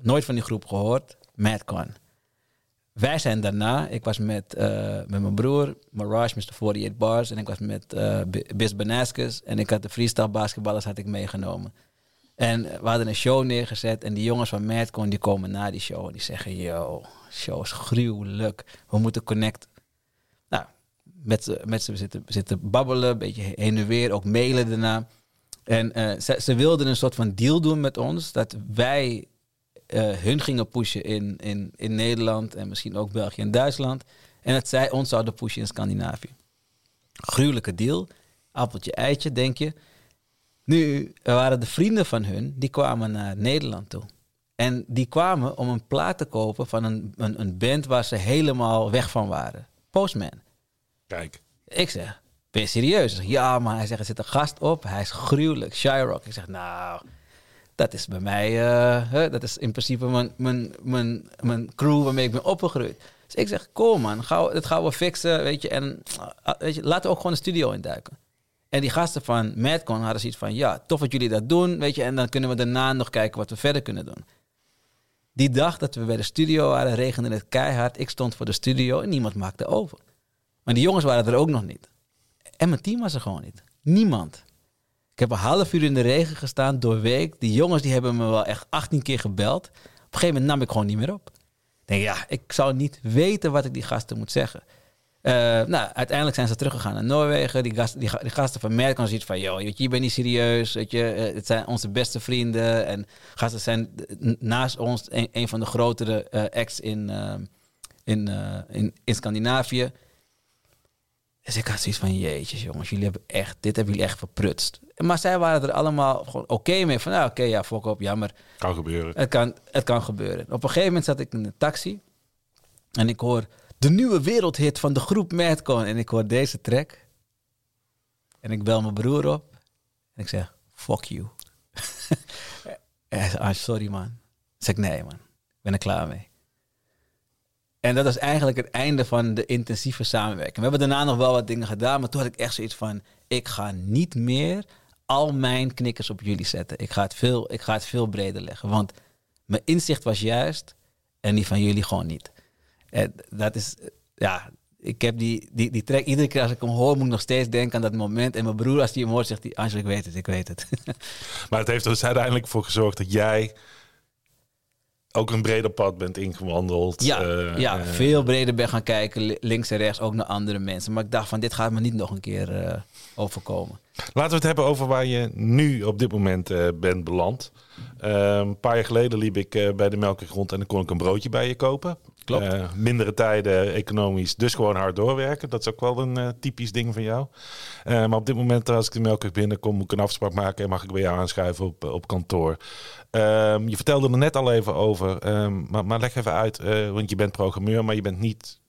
Nooit van die groep gehoord. Madcon. Wij zijn daarna, ik was met, eh, met mijn broer, Mirage, Mr. 48 Bars. En ik was met eh B- Bis Banaskus. En ik had de freestyle basketballers had ik meegenomen. En we hadden een show neergezet. En die jongens van Madcon die komen na die show. En die zeggen, yo, show is gruwelijk. We moeten connecten. Nou, met z'n met z'n zitten, zitten babbelen, een beetje heen en weer. Ook mailen daarna. En eh, ze, ze wilden een soort van deal doen met ons. Dat wij eh, hun gingen pushen in, in, in Nederland en misschien ook België en Duitsland. En dat zij ons zouden pushen in Scandinavië. Gruwelijke deal. Appeltje, eitje, denk je. Nu er waren de vrienden van hun, die kwamen naar Nederland toe. En die kwamen om een plaat te kopen van een, een, een band waar ze helemaal weg van waren. Postman. Kijk. Ik zeg, ben je serieus? Ik zeg, ja, maar hij zegt, er zit een gast op. Hij is gruwelijk, Shyrock. Ik zeg, nou, dat is bij mij, eh, hè, dat is in principe mijn, mijn, mijn, mijn crew waarmee ik ben opgegroeid. Dus ik zeg, kom man, dat gaan we fixen, weet je. En ah, weet je, laten we ook gewoon de studio induiken. En die gasten van Madcon hadden zoiets van, ja, tof dat jullie dat doen, weet je. En dan kunnen we daarna nog kijken wat we verder kunnen doen. Die dag dat we bij de studio waren, regende het keihard. Ik stond voor de studio en niemand maakte over. Maar die jongens waren er ook nog niet. En mijn team was er gewoon niet. Niemand. Ik heb een half uur in de regen gestaan door week. Die jongens die hebben me wel echt 18 keer gebeld. Op een gegeven moment nam ik gewoon niet meer op. Ik denk, ja, ik zou niet weten wat ik die gasten moet zeggen. Eh, nou, uiteindelijk zijn ze teruggegaan naar Noorwegen. Die, gasten, die, ga- die gasten van Merk kan zoiets van... joh, je, je bent niet serieus. Weet je, eh, het zijn onze beste vrienden. En gasten zijn naast ons een, van de grotere eh, acts in, in, in, in Scandinavië. Dus ik had zoiets van, jeetjes jongens, jullie hebben echt, dit hebben jullie echt verprutst. Maar zij waren er allemaal gewoon oké mee. Van, nou oké, ja, fok op, jammer. Kan gebeuren. Het kan, het kan gebeuren. Op een gegeven moment zat ik in een taxi. En ik hoor de nieuwe wereldhit van de groep Madcon. En ik hoor deze track. En ik bel mijn broer op. En ik zeg, fuck you. en hij zegt, ah, sorry man. Ik zeg, nee man, ik ben er klaar mee. En dat was eigenlijk het einde van de intensieve samenwerking. We hebben daarna nog wel wat dingen gedaan, maar toen had ik echt zoiets van: ik ga niet meer al mijn knikkers op jullie zetten. Ik ga het veel, ik ga het veel breder leggen. Want mijn inzicht was juist en die van jullie gewoon niet. En dat is, ja, ik heb die, die, die track, iedere keer als ik hem hoor, moet ik nog steeds denken aan dat moment. En mijn broer, als hij hem hoort, zegt hij: Angel, ik weet het, ik weet het. Maar het heeft er dus uiteindelijk voor gezorgd dat jij ook een breder pad bent ingewandeld. Ja, Eh, ja eh, veel breder ben gaan kijken, li- links en rechts, ook naar andere mensen. Maar ik dacht van, dit gaat me niet nog een keer eh, overkomen. Laten we het hebben over waar je nu op dit moment bent beland. Een paar jaar geleden liep ik bij de Melkweg rond en dan kon ik een broodje bij je kopen. Klopt. Mindere tijden, economisch, dus gewoon hard doorwerken. Dat is ook wel een typisch ding van jou. Maar op dit moment, als ik de Melkweg binnenkom, moet ik een afspraak maken en mag ik bij jou aanschuiven op, op kantoor. Ehm, je vertelde er net al even over, ehm, maar, maar leg even uit, eh, want je bent programmeur, maar je bent niet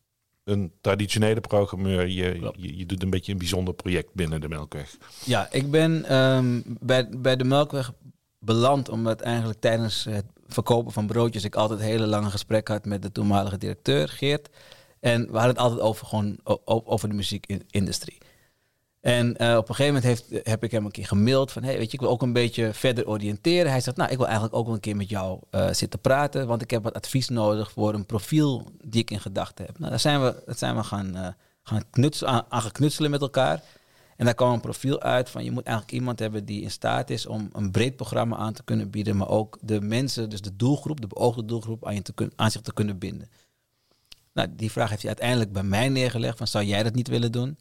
een traditionele programmeur. Je, je, je doet een beetje een bijzonder project binnen de Melkweg. Ja, ik ben ehm, bij, bij de Melkweg beland omdat eigenlijk tijdens het verkopen van broodjes ik altijd hele lange gesprekken had met de toenmalige directeur, Geert. En we hadden het altijd over, gewoon, over de muziekindustrie. En eh, op een gegeven moment heeft, heb ik hem een keer gemaild van... Hey, weet je, ik wil ook een beetje verder oriënteren. Hij zegt, nou, ik wil eigenlijk ook wel een keer met jou eh, zitten praten... want ik heb wat advies nodig voor een profiel die ik in gedachten heb. Nou, daar zijn we, dat zijn we gaan, eh, gaan knutselen, aan, geknutselen met elkaar. En daar kwam een profiel uit van... je moet eigenlijk iemand hebben die in staat is om een breed programma aan te kunnen bieden... maar ook de mensen, dus de doelgroep, de beoogde doelgroep... aan, je te kun, zich te kunnen binden. Nou, die vraag heeft hij uiteindelijk bij mij neergelegd... van zou jij dat niet willen doen?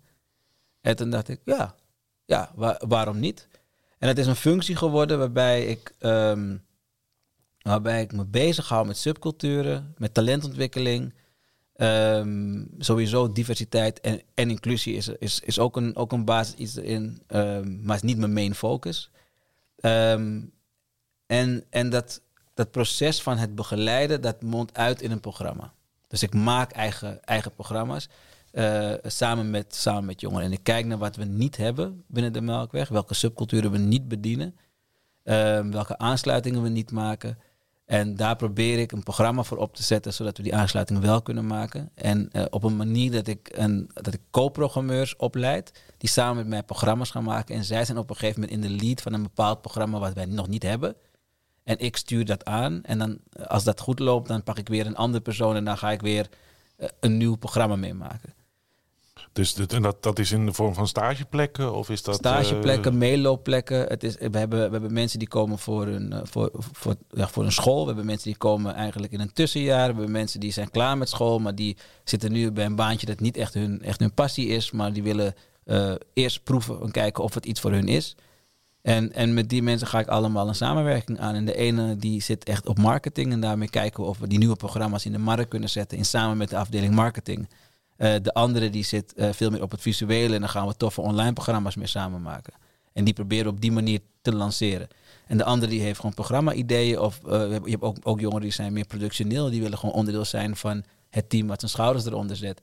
En toen dacht ik, ja, ja wa- waarom niet? En het is een functie geworden waarbij ik, ehm, waarbij ik me bezig hou met subculturen, met talentontwikkeling. Ehm, sowieso diversiteit en, en inclusie is, is, is ook, een, ook een basis iets erin, ehm, maar is niet mijn main focus. En en dat, dat proces van het begeleiden, dat mondt uit in een programma. Dus ik maak eigen, eigen programma's eh, samen, met, samen met jongeren. En ik kijk naar wat we niet hebben binnen de Melkweg, welke subculturen we niet bedienen, ehm, welke aansluitingen we niet maken. En daar probeer ik een programma voor op te zetten, zodat we die aansluiting wel kunnen maken. En eh, op een manier dat ik, een, dat ik co-programmeurs opleid, die samen met mij programma's gaan maken. En zij zijn op een gegeven moment in de lead van een bepaald programma wat wij nog niet hebben. En ik stuur dat aan. En dan, eh, als dat goed loopt, dan pak ik weer een andere persoon en dan ga ik weer een nieuw programma meemaken. Dus dit, en dat, dat is in de vorm van stageplekken? Of is dat, Stageplekken, eh, meeloopplekken. Het is, we, hebben, we hebben mensen die komen voor een, eh, voor, voor, ja, voor een school. We hebben mensen die komen eigenlijk in een tussenjaar. We hebben mensen die zijn klaar met school, maar die zitten nu bij een baantje dat niet echt hun, echt hun passie is. Maar die willen eh, eerst proeven en kijken of het iets voor hun is. En, en met die mensen ga ik allemaal een samenwerking aan. En de ene die zit echt op marketing. En daarmee kijken we of we die nieuwe programma's in de markt kunnen zetten. In samen met de afdeling marketing. Eh, de andere die zit eh, veel meer op het visuele. En dan gaan we toffe online programma's mee samen maken. En die proberen op die manier te lanceren. En de andere die heeft gewoon programma-ideeën. Of eh, je hebt ook, ook jongeren die zijn meer productioneel. Die willen gewoon onderdeel zijn van het team wat zijn schouders eronder zet.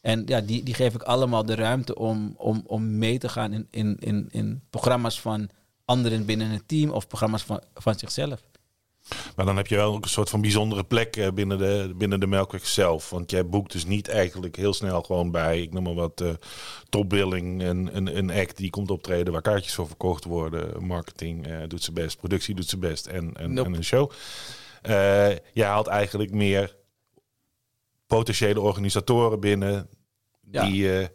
En ja, die, die geef ik allemaal de ruimte om, om, om mee te gaan in, in, in, in programma's van anderen binnen het team of programma's van, van zichzelf. Maar dan heb je wel een soort van bijzondere plek eh, binnen de, binnen de Melkweg zelf. Want jij boekt dus niet eigenlijk heel snel gewoon bij, ik noem maar wat, eh topbilling, een, een, een act die komt optreden waar kaartjes voor verkocht worden. Marketing eh, doet zijn best, productie doet zijn best en, en, Nope. en een show. Eh jij haalt eigenlijk meer potentiële organisatoren binnen. Ja. Die,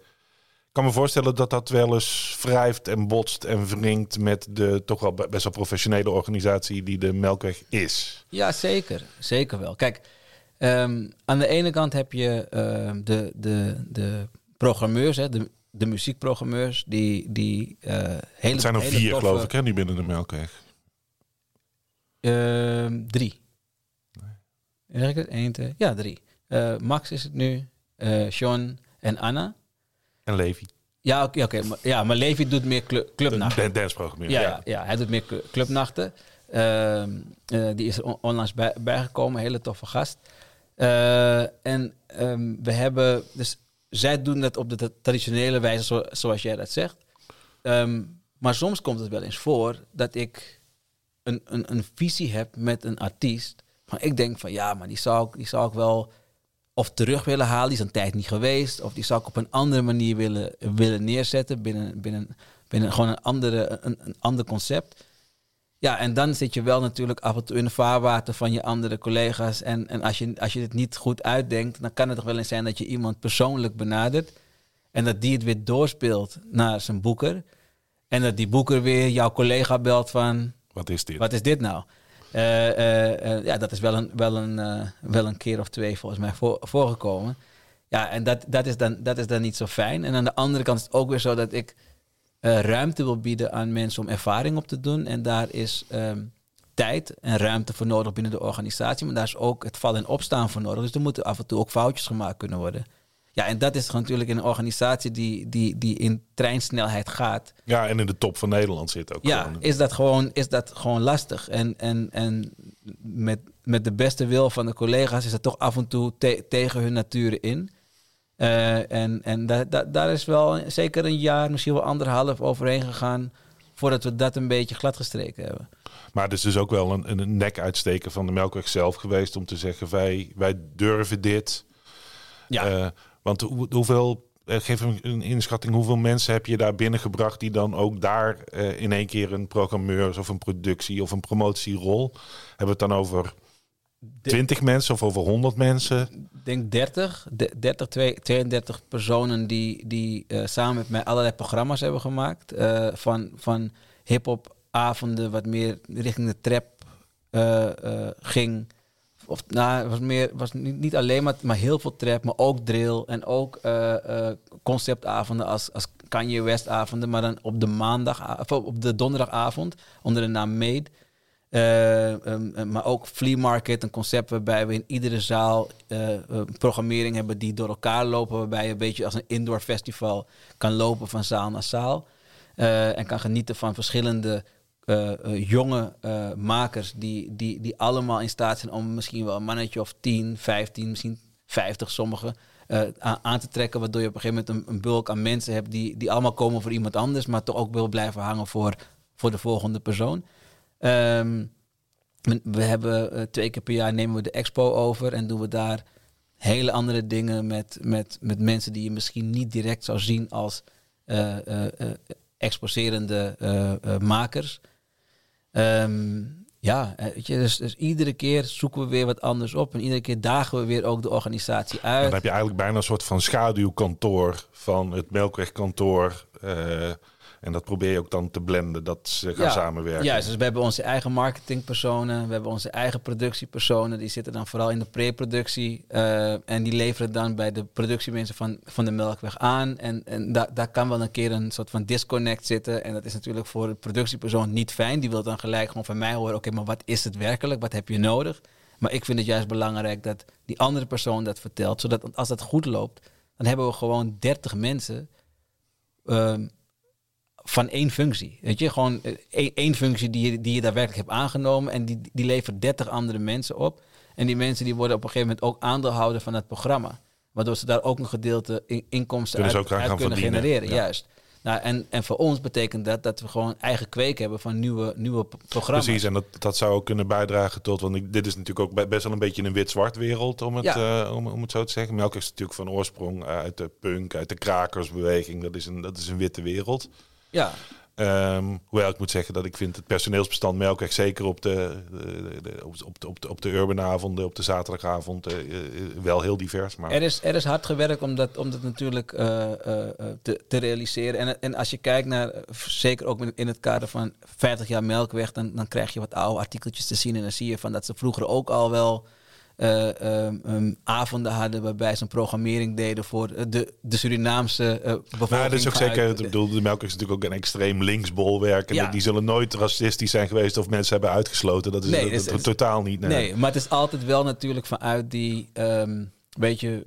kan me voorstellen dat dat wel eens wrijft en botst en wringt met de toch wel be- best wel professionele organisatie die de Melkweg is. Ja, zeker. Zeker wel. Kijk, ehm, aan de ene kant heb je ehm, de, de, de programmeurs, hè, de, de muziekprogrammeurs, die, die eh hele Het zijn er vier, toffe- geloof ik, hè, nu binnen de Melkweg. Ehm, drie. Zeg ik het? Eén, twee. Ja, drie. Eh, Max is het nu, eh Sean en Anna. En Levi. Ja, oké, oké, maar, ja, maar Levi doet meer clu- clubnachten. Danceprogrammeur. Ja, Ja, ja. hij doet meer cl- clubnachten. Ehm, eh, die is on- onlangs bij, bijgekomen, hele toffe gast. Eh, en ehm, we hebben, dus zij doen dat op de tra- traditionele wijze, zo- zoals jij dat zegt. Ehm, maar soms komt het wel eens voor dat ik een, een, een visie heb met een artiest. Van ik denk van ja, maar die zou, ik- die zou ik wel of terug willen halen. Die is een tijd niet geweest. Of die zou ik op een andere manier willen, willen neerzetten binnen, binnen, binnen gewoon een, andere, een, een ander concept. Ja, en dan zit je wel natuurlijk af en toe in de vaarwater van je andere collega's. En, en als, je, als je het niet goed uitdenkt, dan kan het toch wel eens zijn dat je iemand persoonlijk benadert. En dat die het weer doorspeelt naar zijn boeker. En dat die boeker weer jouw collega belt van... Wat is dit? Wat is dit nou? Eh, eh, eh, ja, dat is wel een, wel, een, wel een keer of twee volgens mij voor, voorgekomen. Ja, en dat, dat, is dan, dat is dan niet zo fijn. En aan de andere kant is het ook weer zo dat ik ruimte wil bieden aan mensen om ervaring op te doen. En daar is ehm, tijd en ruimte voor nodig binnen de organisatie. Maar daar is ook het vallen en opstaan voor nodig. Dus er moeten af en toe ook foutjes gemaakt kunnen worden. Ja, en dat is natuurlijk in een organisatie die, die, die in treinsnelheid gaat Ja, en in de top van Nederland zit ook. ja, gewoon. is dat gewoon, is dat gewoon lastig. En, en, en met, met de beste wil van de collega's is dat toch af en toe te- tegen hun natuur in. Eh, en en da, da- daar is wel zeker een jaar, misschien wel anderhalf overheen gegaan voordat we dat een beetje gladgestreken hebben. Maar het is dus ook wel een, een nek uitsteken van de Melkweg zelf geweest om te zeggen: wij, wij durven dit. Ja. Eh, want hoe, hoeveel, eh, geef een, een inschatting, hoeveel mensen heb je daar binnengebracht die dan ook daar eh, in één keer een programmeur of een productie of een promotierol? Hebben we het dan over 20 mensen of over 100 mensen? Ik denk 30, de- 30 twee- 32 personen die, die eh, samen met mij allerlei programma's hebben gemaakt. Van van hip-hop avonden, wat meer richting de trap ging. Of nou, was meer, was niet, alleen maar, maar heel veel trap, maar ook drill en ook eh, eh, conceptavonden als, als Kanye West avonden, maar dan op de maandag, of op de donderdagavond onder de naam Made. Eh, ehm, eh, maar ook Flea Market, een concept waarbij we in iedere zaal programmering hebben die door elkaar lopen. Waarbij je een beetje als een indoor festival kan lopen van zaal naar zaal. En kan genieten van verschillende eh, eh, jonge eh, makers die, die, die allemaal in staat zijn om misschien wel een mannetje of 10, 15, misschien 50 sommigen aan, te trekken. Waardoor je op een gegeven moment een, een bulk aan mensen hebt die, die allemaal komen voor iemand anders, maar toch ook wil blijven hangen voor, voor de volgende persoon. Ehm, we- hebben twee keer per jaar nemen we de expo over en doen we daar hele andere dingen met, met, met mensen die je misschien niet direct zou zien als exposerende makers. Ehm, Ja, eh, dus, dus iedere keer zoeken we weer wat anders op. En iedere keer dagen we weer ook de organisatie uit. Dan heb je eigenlijk bijna een soort van schaduwkantoor van het Melkwegkantoor. eh, en dat probeer je ook dan te blenden, dat ze gaan samenwerken. Ja, dus we hebben onze eigen marketingpersonen, we hebben onze eigen productiepersonen, die zitten dan vooral in de pre-productie eh, en die leveren dan bij de productiemensen van, van de Melkweg aan. En, en da- daar kan wel een keer een soort van disconnect zitten en dat is natuurlijk voor de productiepersoon niet fijn. Die wil dan gelijk gewoon van mij horen, oké, maar wat is het werkelijk? Wat heb je nodig? Maar ik vind het juist belangrijk dat die andere persoon dat vertelt, zodat als dat goed loopt, dan hebben we gewoon 30 mensen ehm, van één functie. Weet je, gewoon eh, één, één functie die je, die je daadwerkelijk hebt aangenomen en die, die levert 30 andere mensen op. En die mensen die worden op een gegeven moment ook aandeelhouder van het programma. Waardoor ze daar ook een gedeelte in, inkomsten Kunnen uit, kunnen verdienen, genereren. ja. Juist. Nou, en, en voor ons betekent dat dat we gewoon eigen kweek hebben van nieuwe, nieuwe programma's. Precies, en dat, dat zou ook kunnen bijdragen tot, want ik, dit is natuurlijk ook be- best wel een beetje een wit-zwart wereld, om het, Ja. eh, om, om het zo te zeggen. Melk is natuurlijk van oorsprong uit de punk, uit de krakersbeweging. Dat is een, dat is een witte wereld. Ja, Ehm, hoewel ik moet zeggen dat ik vind het personeelsbestand Melkweg zeker op de, de, de- op, op, de, op, de, op de urbanavonden, op de zaterdagavond, eh, eh, wel heel divers. Maar Er is, er is hard gewerkt om dat, om dat natuurlijk eh, te, te realiseren. En, en als je kijkt naar, zeker ook in het kader van 50 jaar Melkweg, dan, dan krijg je wat oude artikeltjes te zien. En dan zie je van dat ze vroeger ook al wel ehm, avonden hadden waarbij ze een programmering deden voor eh, de, de Surinaamse eh bevolking. Nou, dat is ook zeker. Ik bedoel, de Melkweg is natuurlijk ook een extreem linksbolwerk. En Ja. die zullen nooit racistisch zijn geweest of mensen hebben uitgesloten. Dat is, Nee, dat- het is- dat- het is- totaal niet. Nee. Nee, maar het is altijd wel natuurlijk vanuit die ehm beetje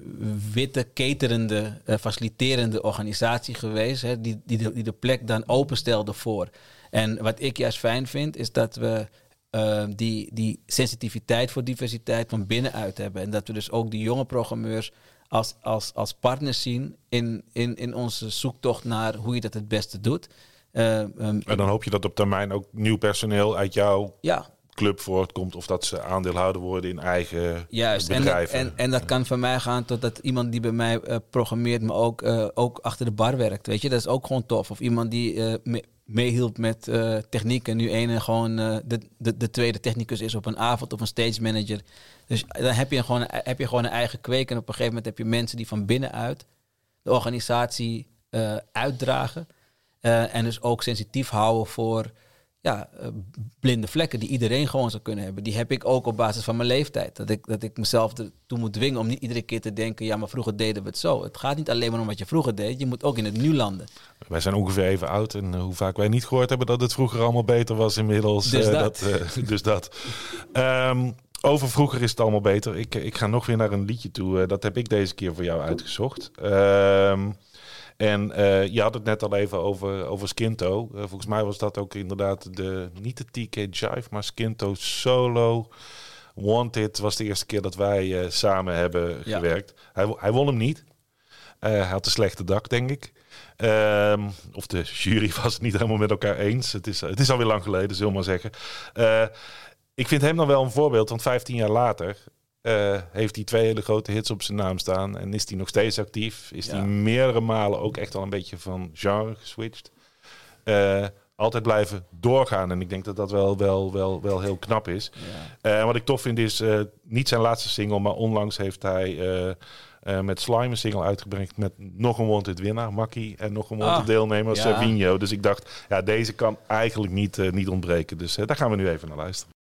witte, caterende, faciliterende organisatie geweest. Hè, die, die, de, die de plek dan openstelde voor. En wat ik juist fijn vind, is dat we ehm, die, die sensitiviteit voor diversiteit van binnenuit hebben. En dat we dus ook die jonge programmeurs als, als, als partners zien in, in, in onze zoektocht naar hoe je dat het beste doet. Eh, ehm, En dan hoop je dat op termijn ook nieuw personeel uit jouw ja, club voortkomt. Of dat ze aandeelhouder worden in eigen Juist, en dat, bedrijven. en, en dat kan van mij gaan totdat iemand die bij mij eh, programmeert, maar ook, eh, ook achter de bar werkt. Weet je, dat is ook gewoon tof. Of iemand die eh, me- meehielp met eh, techniek en nu ene gewoon eh, de, de, de tweede technicus is op een avond of een stage manager. Dus dan heb je, gewoon, heb je gewoon een eigen kweek en op een gegeven moment heb je mensen die van binnenuit de organisatie eh, uitdragen. Eh, en dus ook sensitief houden voor ja, eh, blinde vlekken die iedereen gewoon zou kunnen hebben. Die heb ik ook op basis van mijn leeftijd. Dat ik, dat ik mezelf ertoe moet dwingen om niet iedere keer te denken... ja, maar vroeger deden we het zo. Het gaat niet alleen maar om wat je vroeger deed. Je moet ook in het nu landen. Wij zijn ongeveer even oud. En eh, hoe vaak wij niet gehoord hebben dat het vroeger allemaal beter was inmiddels. Dus eh, dat. dus dat. Ehm, over vroeger is het allemaal beter. Ik, ik ga nog weer naar een liedje toe. Dat heb ik deze keer voor jou uitgezocht. Ehm, en eh, je had het net al even over, over Skinto. Eh, volgens mij was dat ook inderdaad de, niet de TK Jive, maar Skinto Solo. Wanted was de eerste keer dat wij eh, samen hebben Ja. gewerkt. Hij, hij won hem niet. Hij had een slechte dak, denk ik. Ehm, of de jury was het niet helemaal met elkaar eens. Het is, het is alweer lang geleden, zullen we maar zeggen. Ik vind hem dan wel een voorbeeld, want 15 jaar later eh, heeft hij twee hele grote hits op zijn naam staan. En is hij nog steeds actief. Is Ja. hij meerdere malen ook echt al een beetje van genre geswitcht. Eh, altijd blijven doorgaan. En ik denk dat dat wel, wel, wel, wel heel knap is. Eh, wat ik tof vind is niet zijn laatste single, maar onlangs heeft hij met Slime een single uitgebracht met nog een wanted winnaar, Makkie, en nog een wanted Ah, deelnemer, ja. Dus ik dacht, ja, deze kan eigenlijk niet, niet ontbreken. Dus daar gaan we nu even naar luisteren.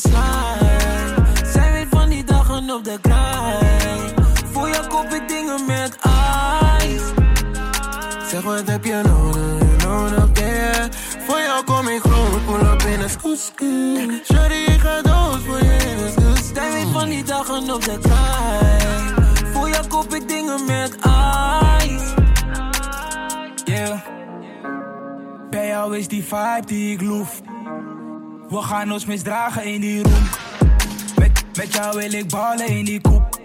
Slime. Zij weet van die dagen op de grind. Voor jou koop ik dingen met ice. Zeg wat heb je nodig, nodig, yeah. Voor jou kom ik groot, pull up in een scootski. Shorty, ik ga dood voor je in een scootski. Zij weet van die dagen op de grind. Voor jou koop ik dingen met ice. Yeah. Bij jou is die vibe die ik loef. We gaan ons misdragen in die room. Met, met jou wil ik ballen in die koep.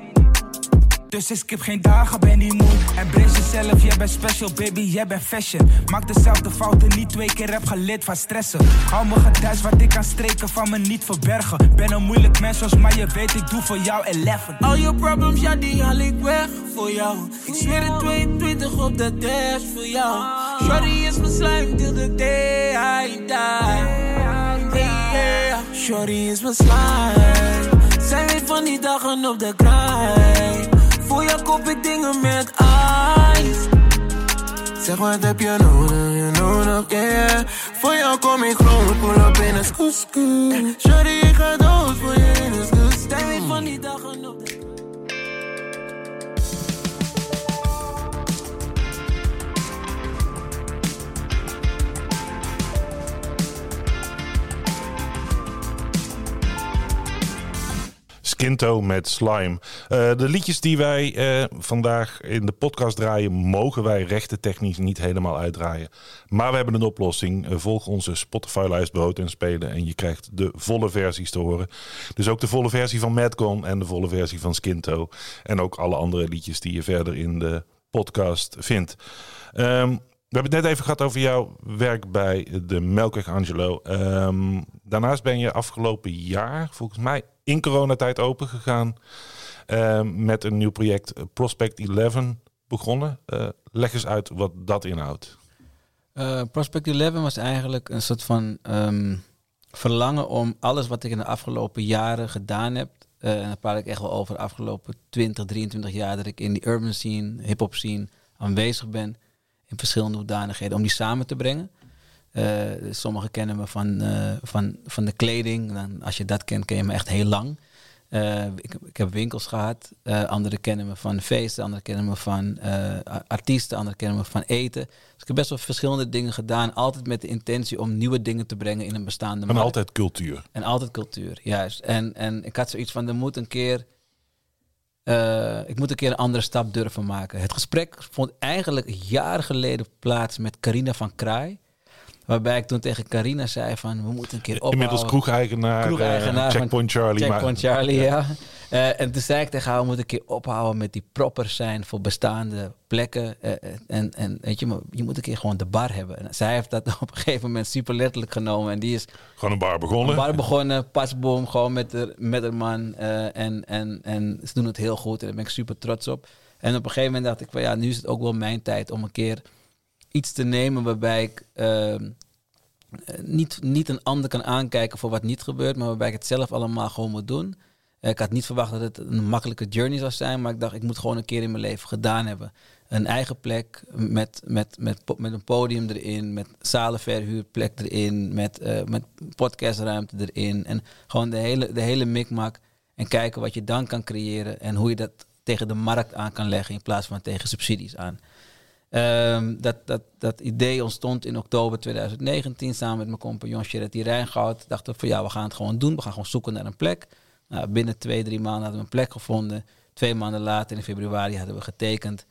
Dus ik skip geen dagen, ben die moe. Embrace jezelf, jij bent special, baby, jij bent fashion. Maak dezelfde fouten, niet twee keer heb geleerd van stressen. Hou me gedijs, wat ik kan streken, van me niet verbergen. Ben een moeilijk mens, zoals maar je weet, ik doe voor jou 11. Al je problems, ja, die haal ik weg voor jou. Ik zweer het 22 op de dash voor jou. Shorty is mijn slime till the day I die. Hey. Shorty is mijn slime. Zij weet van die dagen op de grind. Voor jou koop ik dingen met ice. Zeg wat heb je nodig, je nodig, yeah. Voor jou kom ik gewoon, pull up in een skoeskoe. Shorty, ik ga dood voor je in een skoeskoe. Zij weet van die dagen op de Skinto met Slime. Eh, de liedjes die wij eh, vandaag in de podcast draaien, mogen wij rechtentechnisch niet helemaal uitdraaien. Maar we hebben een oplossing. Eh, volg onze Spotify-lijst Brood en Spelen en je krijgt de volle versies te horen. Dus ook de volle versie van Madcon en de volle versie van Skinto. En ook alle andere liedjes die je verder in de podcast vindt. Ehm, we hebben het net even gehad over jouw werk bij de Melkweg Angelo. Ehm, daarnaast ben je afgelopen jaar, volgens mij in coronatijd open gegaan ehm, met een nieuw project eh, Prospect 11 begonnen. Eh, leg eens uit wat dat inhoudt. Eh, Prospect 11 was eigenlijk een soort van ehm, verlangen om alles wat ik in de afgelopen jaren gedaan heb. en daar praat ik echt wel over de afgelopen 20, 23 jaar dat ik in die urban scene, hip-hop scene aanwezig ben. In verschillende hoedanigheden, om die samen te brengen. Eh, sommigen kennen me van, eh, van, van de kleding. Dan, als je dat kent, ken je me echt heel lang. Eh, ik, ik heb winkels gehad. Eh, anderen kennen me van feesten. Anderen kennen me van artiesten. Anderen kennen me van eten. Dus ik heb best wel verschillende dingen gedaan. Altijd met de intentie om nieuwe dingen te brengen in een bestaande En markt. altijd cultuur. En altijd cultuur, juist. En, en ik had zoiets van, er moet een keer... ik moet een keer een andere stap durven maken. Het gesprek vond eigenlijk jaren geleden plaats met Carina van Kraai. Waarbij ik toen tegen Carina zei van, we moeten een keer ophouden. Inmiddels kroegeigenaar, Kroegeigenaar eh, van Checkpoint Charlie. Checkpoint maar- Charlie, ja. Eh, en toen zei ik tegen haar, we moeten een keer ophouden met die proppers zijn voor bestaande plekken. Eh, en, en weet je, maar je moet een keer gewoon de bar hebben. En zij heeft dat op een gegeven moment super letterlijk genomen. En die is Gewoon een bar begonnen. een bar begonnen, pasboom, gewoon met haar, met haar man. en, en, en ze doen het heel goed en daar ben ik super trots op. En op een gegeven moment dacht ik van ja, nu is het ook wel mijn tijd om een keer iets te nemen waarbij ik ehm, eh, niet, niet een ander kan aankijken voor wat niet gebeurt, maar waarbij ik het zelf allemaal gewoon moet doen. Eh, Ik had niet verwacht dat het een makkelijke journey zou zijn, maar ik dacht, ik moet gewoon een keer in mijn leven gedaan hebben. Een eigen plek met, met, met, met een podium erin, met zalenverhuurplek erin, met, eh, met podcastruimte erin. En gewoon de hele, de hele mikmak. En kijken wat je dan kan creëren en hoe je dat tegen de markt aan kan leggen in plaats van tegen subsidies aan. Ehm, dat, dat, dat idee ontstond in oktober 2019 samen met mijn compagnon Sherati Rijngoud. Dachten we van ja, we gaan het gewoon doen. We gaan gewoon zoeken naar een plek. Nou, binnen twee, drie maanden hadden we een plek gevonden. Twee maanden later, in februari, hadden we getekend.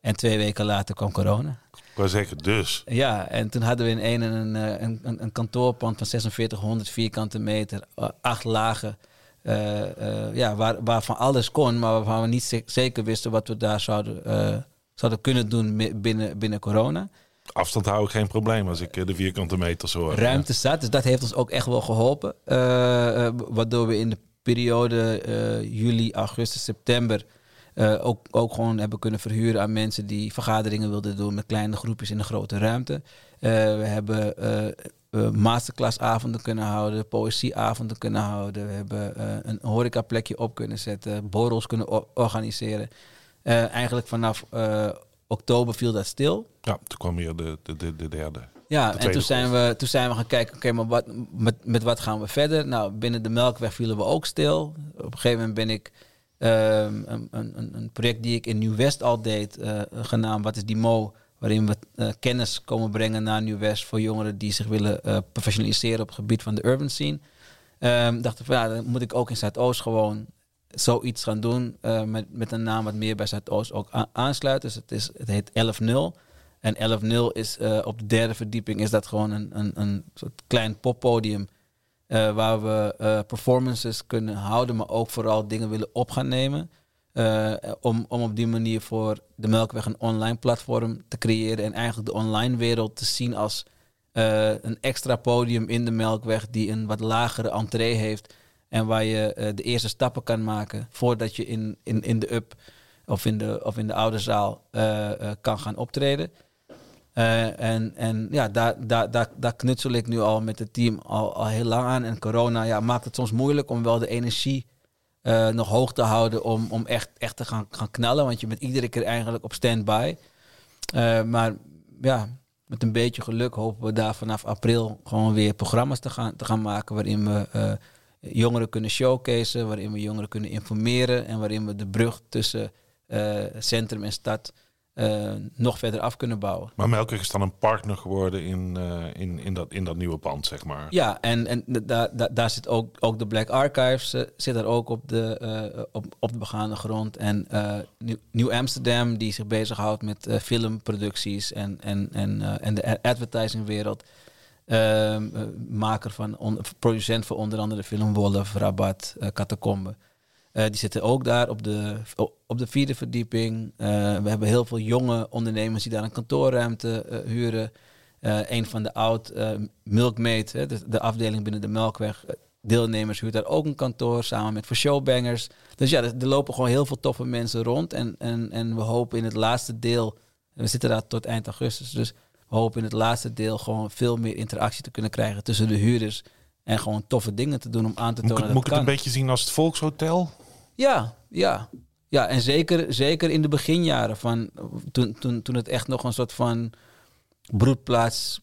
En twee weken later kwam corona. Ik wou zeggen, dus. Ja, en toen hadden we in een, een, een, een, een kantoorpand van 4600 vierkante meter, eh, acht lagen. eh, eh, ja, waar, waarvan alles kon, maar waarvan we niet ze- zeker wisten wat we daar zouden, eh, zouden kunnen doen binnen, binnen corona. Afstand hou ik geen probleem als ik eh, de vierkante meters hoor. Ruimte zat, dus dat heeft ons ook echt wel geholpen. Eh, eh, waardoor we in de periode eh, juli, augustus, september eh, ook, ook gewoon hebben kunnen verhuren aan mensen die vergaderingen wilden doen met kleine groepjes in een grote ruimte. Eh, we hebben eh, eh, masterclassavonden kunnen houden, poëzieavonden kunnen houden. We hebben eh, een horecaplekje op kunnen zetten, borrels kunnen organiseren. Eh, eigenlijk vanaf eh, oktober viel dat stil. Ja, toen kwam weer de, de, de, de derde. Ja, De en toen zijn, we, toen zijn we gaan kijken, oké, maar wat, met, met wat gaan we verder? Nou, binnen de Melkweg vielen we ook stil. Op een gegeven moment ben ik ehm, een, een, een- project die ik in Nieuw-West al deed, eh, genaamd Wat is die Mo? Waarin we kennis komen brengen naar Nieuw-West voor jongeren die zich willen professionaliseren op het gebied van de urban scene. Ehm dachten van ja, dan moet ik ook in Zuidoost gewoon zoiets gaan doen eh, met, met een naam wat meer bij Zuidoost ook aansluit. Dus het, is, het heet 11.0. En 11.0 is eh, op de derde verdieping is dat gewoon een, een, een soort klein poppodium eh, waar we performances kunnen houden, maar ook vooral dingen willen op gaan nemen. Om, om op die manier voor de Melkweg een online platform te creëren. En eigenlijk de online wereld te zien als een extra podium in de Melkweg die een wat lagere entree heeft. En waar je eh, de eerste stappen kan maken voordat je in, in, in de up of in de, of in de oude zaal eh, eh, kan gaan optreden. En, en ja, daar, daar, daar, daar knutsel ik nu al met het team al, al heel lang aan. En corona ja, maakt het soms moeilijk om wel de energie nog hoog te houden om, om echt, echt te gaan, gaan knallen. Want je bent iedere keer eigenlijk op standby. Maar ja, met een beetje geluk hopen we daar vanaf april gewoon weer programma's te gaan, te gaan maken. Waarin we jongeren kunnen showcaseen, waarin we jongeren kunnen informeren. En waarin we de brug tussen eh, centrum en stad eh, nog verder af kunnen bouwen. Maar Melkweg is dan een partner geworden in, eh, in, in, dat, in dat nieuwe pand, zeg maar. Ja, en, en da- da- da- daar zit ook, ook de Black Archives zit er ook op de, op, op de begaande grond. En Nieuw, Amsterdam, die zich bezighoudt met filmproducties en, en, en, en de advertisingwereld. Ehm, eh, maker van, producent voor onder andere de film Wolf, Rabat, eh Catacombe. Eh, die zitten ook daar op de, op de vierde verdieping. We hebben heel veel jonge ondernemers die daar een kantoorruimte huren. Een van de oud Milkmaid, de, de afdeling binnen de Melkweg, deelnemers huurt daar ook een kantoor samen met voor showbangers. Dus ja, er, er lopen gewoon heel veel toffe mensen rond. En, en, en we hopen in het laatste deel, we zitten daar tot eind augustus, dus we hopen in het laatste deel gewoon veel meer interactie te kunnen krijgen tussen de huurders. En gewoon toffe dingen te doen om aan te Moet, tonen dat moet ik het een beetje zien als het Volkshotel? Ja, ja. Ja, en zeker, zeker in de beginjaren van toen, toen, toen het echt nog een soort van broedplaats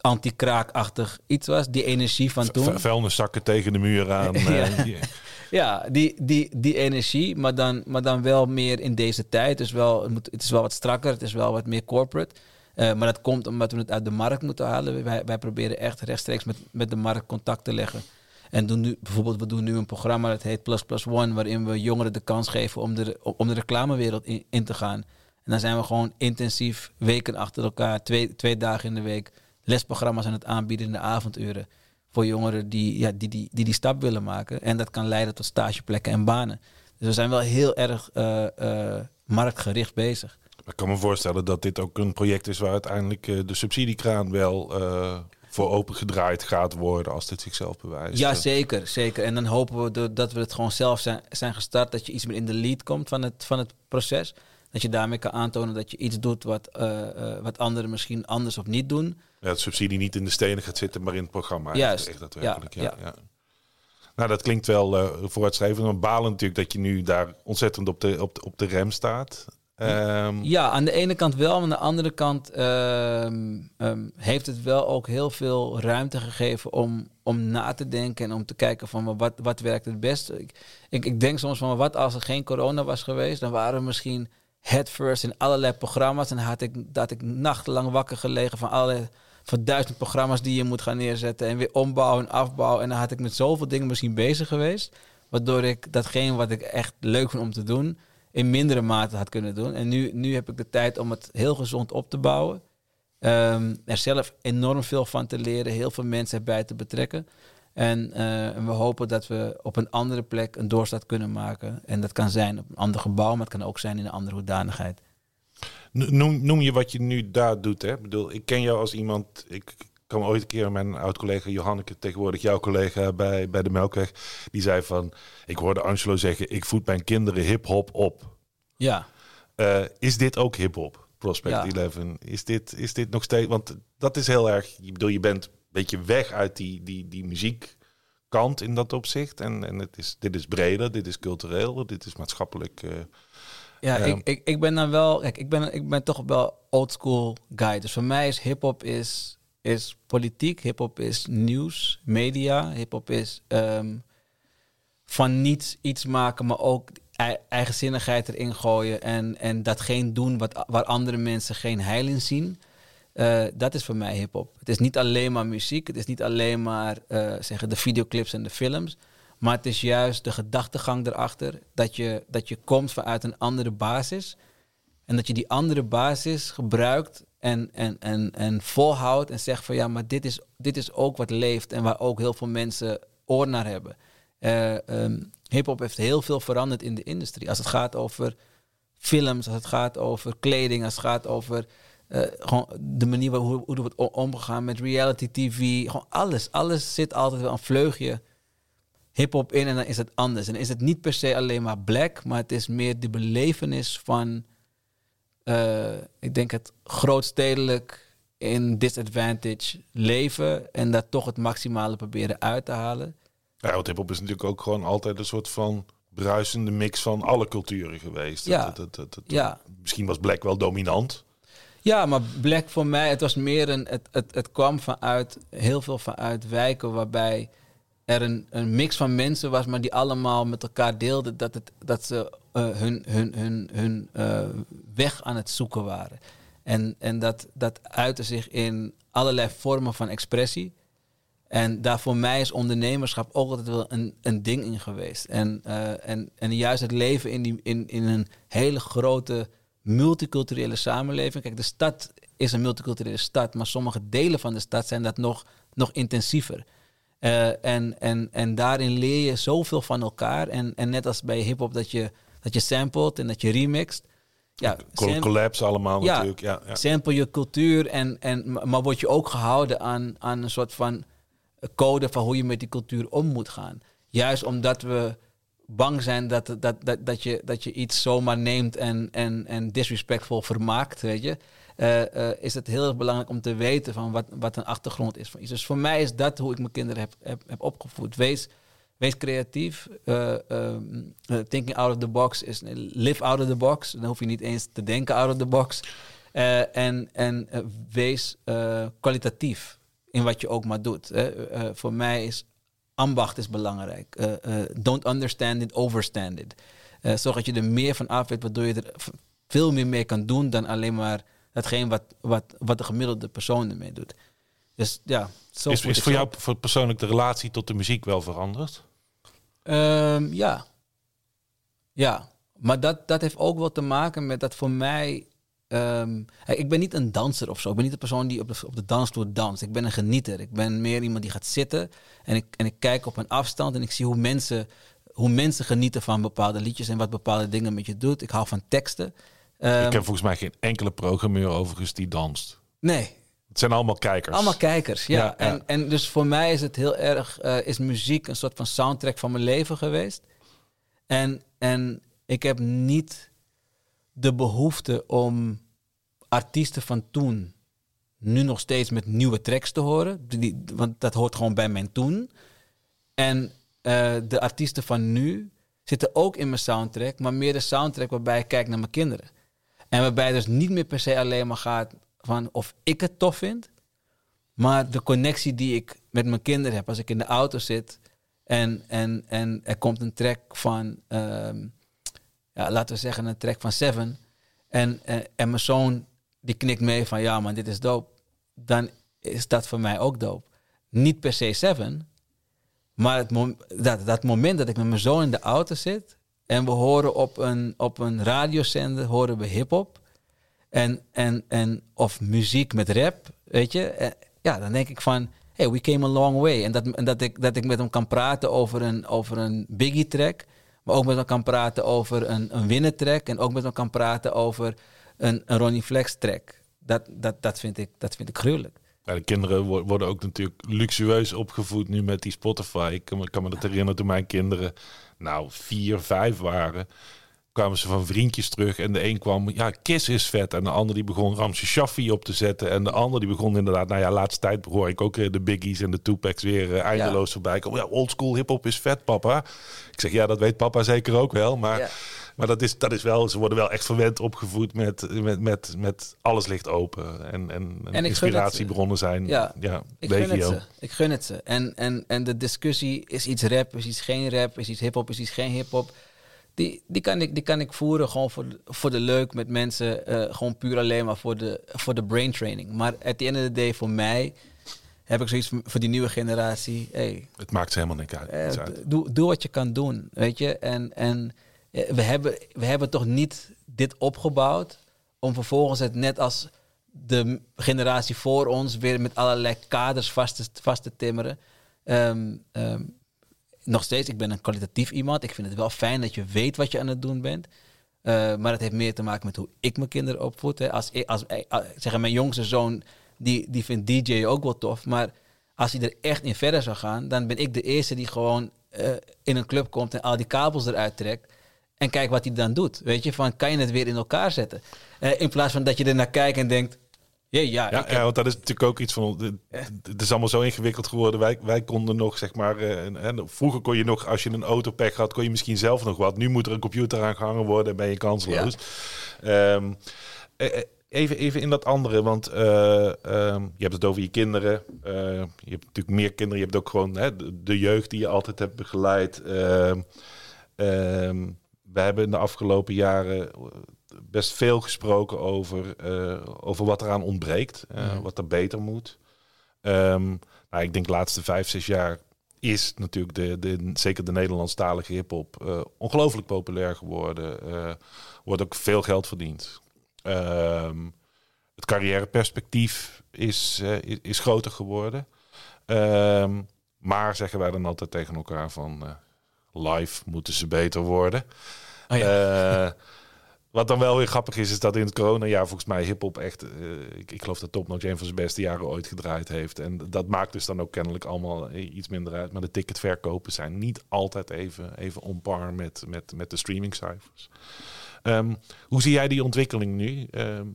anti-kraakachtig iets was. Die energie van toen. V- Vuilniszakken tegen de muur aan. eh, Ja. die- Ja, die, die, die energie, maar dan, maar dan wel meer in deze tijd. Dus wel, het, moet, het is wel wat strakker, het is wel wat meer corporate. Eh, maar dat komt omdat we het uit de markt moeten halen. Wij, wij proberen echt rechtstreeks met, met de markt contact te leggen. En doen nu, bijvoorbeeld, we doen nu een programma dat heet Plus Plus One, waarin we jongeren de kans geven om de, om de reclamewereld in, te gaan. En dan zijn we gewoon intensief weken achter elkaar, twee, twee dagen in de week, lesprogramma's aan het aanbieden in de avonduren. Voor jongeren die, ja, die, die, die die stap willen maken. En dat kan leiden tot stageplekken en banen. Dus we zijn wel heel erg eh, eh, marktgericht bezig. Ik kan me voorstellen dat dit ook een project is waar uiteindelijk eh, de subsidiekraan wel eh, voor opengedraaid gaat worden als dit zichzelf bewijst. Ja, Eh, zeker, zeker. En dan hopen we dat we het gewoon zelf zijn, zijn gestart. Dat je iets meer in de lead komt van het, van het proces. Dat je daarmee kan aantonen dat je iets doet wat, wat anderen misschien anders of niet doen. Ja, dat subsidie niet in de stenen gaat zitten, maar in het programma. Juist, Echt daadwerkelijk, ja. ja, ja. Nou, dat klinkt wel eh vooruitstrevend. Maar balen natuurlijk dat je nu daar ontzettend op de, op de, op de rem staat. Ehm, Ja, aan de ene kant wel. Maar aan de andere kant ehm, ehm, heeft het wel ook heel veel ruimte gegeven om, om na te denken. En om te kijken van wat, wat werkt het beste. Ik, ik, ik denk soms van wat als er geen corona was geweest. Dan waren we misschien head first in allerlei programma's. En had ik, dat ik nachtenlang wakker gelegen van allerlei van duizend programma's die je moet gaan neerzetten. En weer ombouwen en afbouwen. En dan had ik met zoveel dingen misschien bezig geweest. Waardoor ik datgene wat ik echt leuk vind om te doen, in mindere mate had kunnen doen. En nu, nu heb ik de tijd om het heel gezond op te bouwen. Ehm, er zelf enorm veel van te leren, heel veel mensen erbij te betrekken. En eh, en we hopen dat we op een andere plek een doorstart kunnen maken. En dat kan zijn op een ander gebouw, maar het kan ook zijn in een andere hoedanigheid. Noem, noem je wat je nu daar doet. Hè? Ik bedoel, ik ken jou als iemand. Ik kwam ooit een keer mijn oud-collega Johanneke, tegenwoordig jouw collega bij, bij de Melkweg. Die zei van: Ik hoorde Angelo zeggen: Ik voed mijn kinderen hip-hop op. Ja, Eh, is dit ook hip-hop? Prospect Ja. 11. Is dit, is dit nog steeds? Want dat is heel erg. Ik bedoel, je bent een beetje weg uit die, die, die muziekkant in dat opzicht. En, en het is, dit is breder, dit is cultureel, dit is maatschappelijk. eh, ja, Ja. Ik, ik, ik ben dan wel, kijk, ik ben, ik ben toch wel old school guy. Dus voor mij is hip-hop is, is politiek, hip-hop is nieuws, media, hip-hop is ehm, van niets iets maken, maar ook ei- eigenzinnigheid erin gooien en, en datgene doen wat, waar andere mensen geen heil in zien. Eh, dat is voor mij hip-hop. Het is niet alleen maar muziek, het is niet alleen maar eh, zeggen de videoclips en de films, maar het is juist de gedachtegang erachter dat je, dat je komt vanuit een andere basis en dat je die andere basis gebruikt en, en, en, en volhoudt en zegt van ja, maar dit is, dit is ook wat leeft en waar ook heel veel mensen oor naar hebben. Eh, ehm, hip-hop heeft heel veel veranderd in de industrie. Als het gaat over films, als het gaat over kleding, als het gaat over eh, gewoon de manier waarop hoe, hoe wordt omgegaan met reality TV. Gewoon alles. Alles zit altijd wel een vleugje hip-hop in en dan is het anders. En is het niet per se alleen maar black, maar het is meer de belevenis van, eh, ik denk het grootstedelijk in disadvantage leven en daar toch het maximale proberen uit te halen. Ja, want hip-hop is natuurlijk ook gewoon altijd een soort van bruisende mix van alle culturen geweest. Ja. Dat- dat- dat- Ja. Misschien was Black wel dominant. Ja, maar Black voor mij, het was meer een. Het, het, het kwam vanuit heel veel vanuit wijken waarbij er een, een mix van mensen was, maar die allemaal met elkaar deelden dat, het, dat ze hun, hun, hun, hun eh, weg aan het zoeken waren. En, en dat, dat uitte zich in allerlei vormen van expressie. En daar voor mij is ondernemerschap ook altijd wel een, een ding in geweest. En, eh, en, en juist het leven in, die, in, in een hele grote multiculturele samenleving. Kijk, de stad is een multiculturele stad, maar sommige delen van de stad zijn dat nog, nog intensiever. Eh, en, en, en daarin leer je zoveel van elkaar. En, en net als bij hip-hop dat je, dat je samplet en dat je remixt. Ja, Col- allemaal Ja. natuurlijk. Ja, ja. sample je cultuur, en, en, maar word je ook gehouden aan, aan een soort van code van hoe je met die cultuur om moet gaan. Juist omdat we bang zijn dat, dat, dat, dat, je, dat je iets zomaar neemt en, en, en disrespectful vermaakt, weet je. eh, eh, is het heel erg belangrijk om te weten van wat, wat een achtergrond is van iets. Dus voor mij is dat hoe ik mijn kinderen heb, heb, heb opgevoed. Wees, wees creatief. eh, ehm, eh, thinking out of the box is live out of the box. Dan hoef je niet eens te denken out of the box. Eh, en en wees kwalitatief in wat je ook maar doet. voor mij is ambacht is belangrijk. Don't understand it, overstand it. Zorg dat je er meer van af weet, waardoor je er veel meer mee kan doen dan alleen maar hetgeen wat, wat, wat de gemiddelde persoon ermee doet. Dus ja, zo Is, voor jou voor persoonlijk de relatie tot de muziek wel veranderd? Ehm, ja. Ja. Maar dat, dat heeft ook wel te maken met dat voor mij. ehm, ik ben niet een danser of zo. Ik ben niet de persoon die op de, op de dansvloer danst. Ik ben een genieter. Ik ben meer iemand die gaat zitten. En ik, en ik kijk op een afstand en ik zie hoe mensen, hoe mensen genieten van bepaalde liedjes en wat bepaalde dingen met je doet. Ik hou van teksten. Ehm, ik ken volgens mij geen enkele programmeur overigens die danst. nee, Het zijn allemaal kijkers. Allemaal kijkers, ja. En, en dus voor mij is het heel erg, eh, is muziek een soort van soundtrack van mijn leven geweest. En, en ik heb niet de behoefte om artiesten van toen nu nog steeds met nieuwe tracks te horen. Die, want dat hoort gewoon bij mijn toen. En eh, de artiesten van nu zitten ook in mijn soundtrack, maar meer de soundtrack waarbij ik kijk naar mijn kinderen. En waarbij het dus niet meer per se alleen maar gaat van of ik het tof vind, maar de connectie die ik met mijn kinderen heb als ik in de auto zit en, en, en er komt een track van, ehm, ja, laten we zeggen een track van Seven en, en, en mijn zoon die knikt mee van ja man dit is dope, dan is dat voor mij ook dope. Niet per se Seven, maar het dat, dat moment dat ik met mijn zoon in de auto zit en we horen op een, op een radiozender horen we hip-hop en, en, en of muziek met rap, weet je, Eh, ja, dan denk ik van, hey, we came a long way. En dat, en dat, ik, dat ik met hem kan praten over een, over een Biggie track, maar ook met hem kan praten over een, een Winner track en ook met hem kan praten over een, een Ronnie Flex track. Dat, dat, dat, vind ik, dat vind ik gruwelijk. De kinderen wo- worden ook natuurlijk luxueus opgevoed nu met die Spotify. Ik kan me, kan me dat herinneren toen mijn kinderen nou vier, vijf waren. Kwamen ze van vriendjes terug en de een kwam, ja, Kiss is vet. En de ander die begon Ramse Shaffi op te zetten. En de ander die begon inderdaad, nou ja, laatste tijd hoor ik ook eh, de Biggies en de Tupacs weer eh, eindeloos voorbij komen. Ja, oldschool hip-hop is vet, papa. Ik zeg, ja, dat weet papa zeker ook wel. Maar, Ja. maar dat, is, dat is wel, ze worden wel echt verwend opgevoed met, met, met, met alles ligt open. En, en, inspiratiebronnen zijn, ja, Ja, ik gun het ze. Ik gun het ze. En, en, en de discussie, is iets rap, is iets geen rap, is iets hip-hop, is iets geen hip-hop. Die, die, kan ik, die kan ik voeren gewoon voor, de- voor de leuk met mensen. eh, gewoon puur alleen maar voor de, voor de brain training. Maar at the end of the day, voor mij, heb ik zoiets voor, die nieuwe generatie. Hey, Het maakt ze helemaal niks uit. eh, niks uit. doe, doe wat je kan doen, weet je. En, en eh, we, hebben, we hebben toch niet dit opgebouwd om vervolgens het net als de generatie voor ons weer met allerlei kaders vast te, vast te timmeren. Ehm, nog steeds, ik ben een kwalitatief iemand. Ik vind het wel fijn dat je weet wat je aan het doen bent. Eh, maar het heeft meer te maken met hoe ik mijn kinderen opvoed. Hè. Als, als, eh, als- zeg, mijn jongste zoon, die, die vindt DJ ook wel tof. Maar als hij er echt in verder zou gaan, dan ben ik de eerste die gewoon eh, in een club komt en al die kabels eruit trekt. En kijk wat hij dan doet. Weet je, van kan je het weer in elkaar zetten? Eh, in plaats van dat je er naar kijkt en denkt, ja, Ja, heb- ja, want dat is natuurlijk ook iets van. de- Het is allemaal zo ingewikkeld geworden. Wij, wij konden nog, zeg maar. eh, vroeger kon je nog, als je een autopack had, kon je misschien zelf nog wat. Nu moet er een computer aan gehangen worden en ben je kansloos. Ehm, eh, eh, even, even in dat andere, want eh, ehm, je hebt het over je kinderen. Eh, je hebt natuurlijk meer kinderen. Je hebt ook gewoon hè, de, de jeugd die je altijd hebt begeleid. Ehm, we hebben in de afgelopen jaren best veel gesproken over, eh, over wat eraan ontbreekt, eh, Mhm. wat er beter moet. Ehm, nou, ik denk de laatste vijf, zes jaar is natuurlijk de, de, zeker de Nederlandstalige hip-hop eh, ongelooflijk populair geworden. Eh wordt ook veel geld verdiend. Ehm, het carrièreperspectief is, is, is groter geworden. Ehm, maar zeggen wij dan altijd tegen elkaar van live moeten ze beter worden. Oh ja. Wat dan wel weer grappig is, is dat in het coronajaar volgens mij hip-hop echt, eh, ik, ik geloof dat Top Notch een van zijn beste jaren ooit gedraaid heeft. En dat maakt dus dan ook kennelijk allemaal eh, iets minder uit. Maar de ticketverkopen zijn niet altijd even, even on par met, met, met de streamingcijfers. Ehm, hoe zie jij die ontwikkeling nu? Ehm,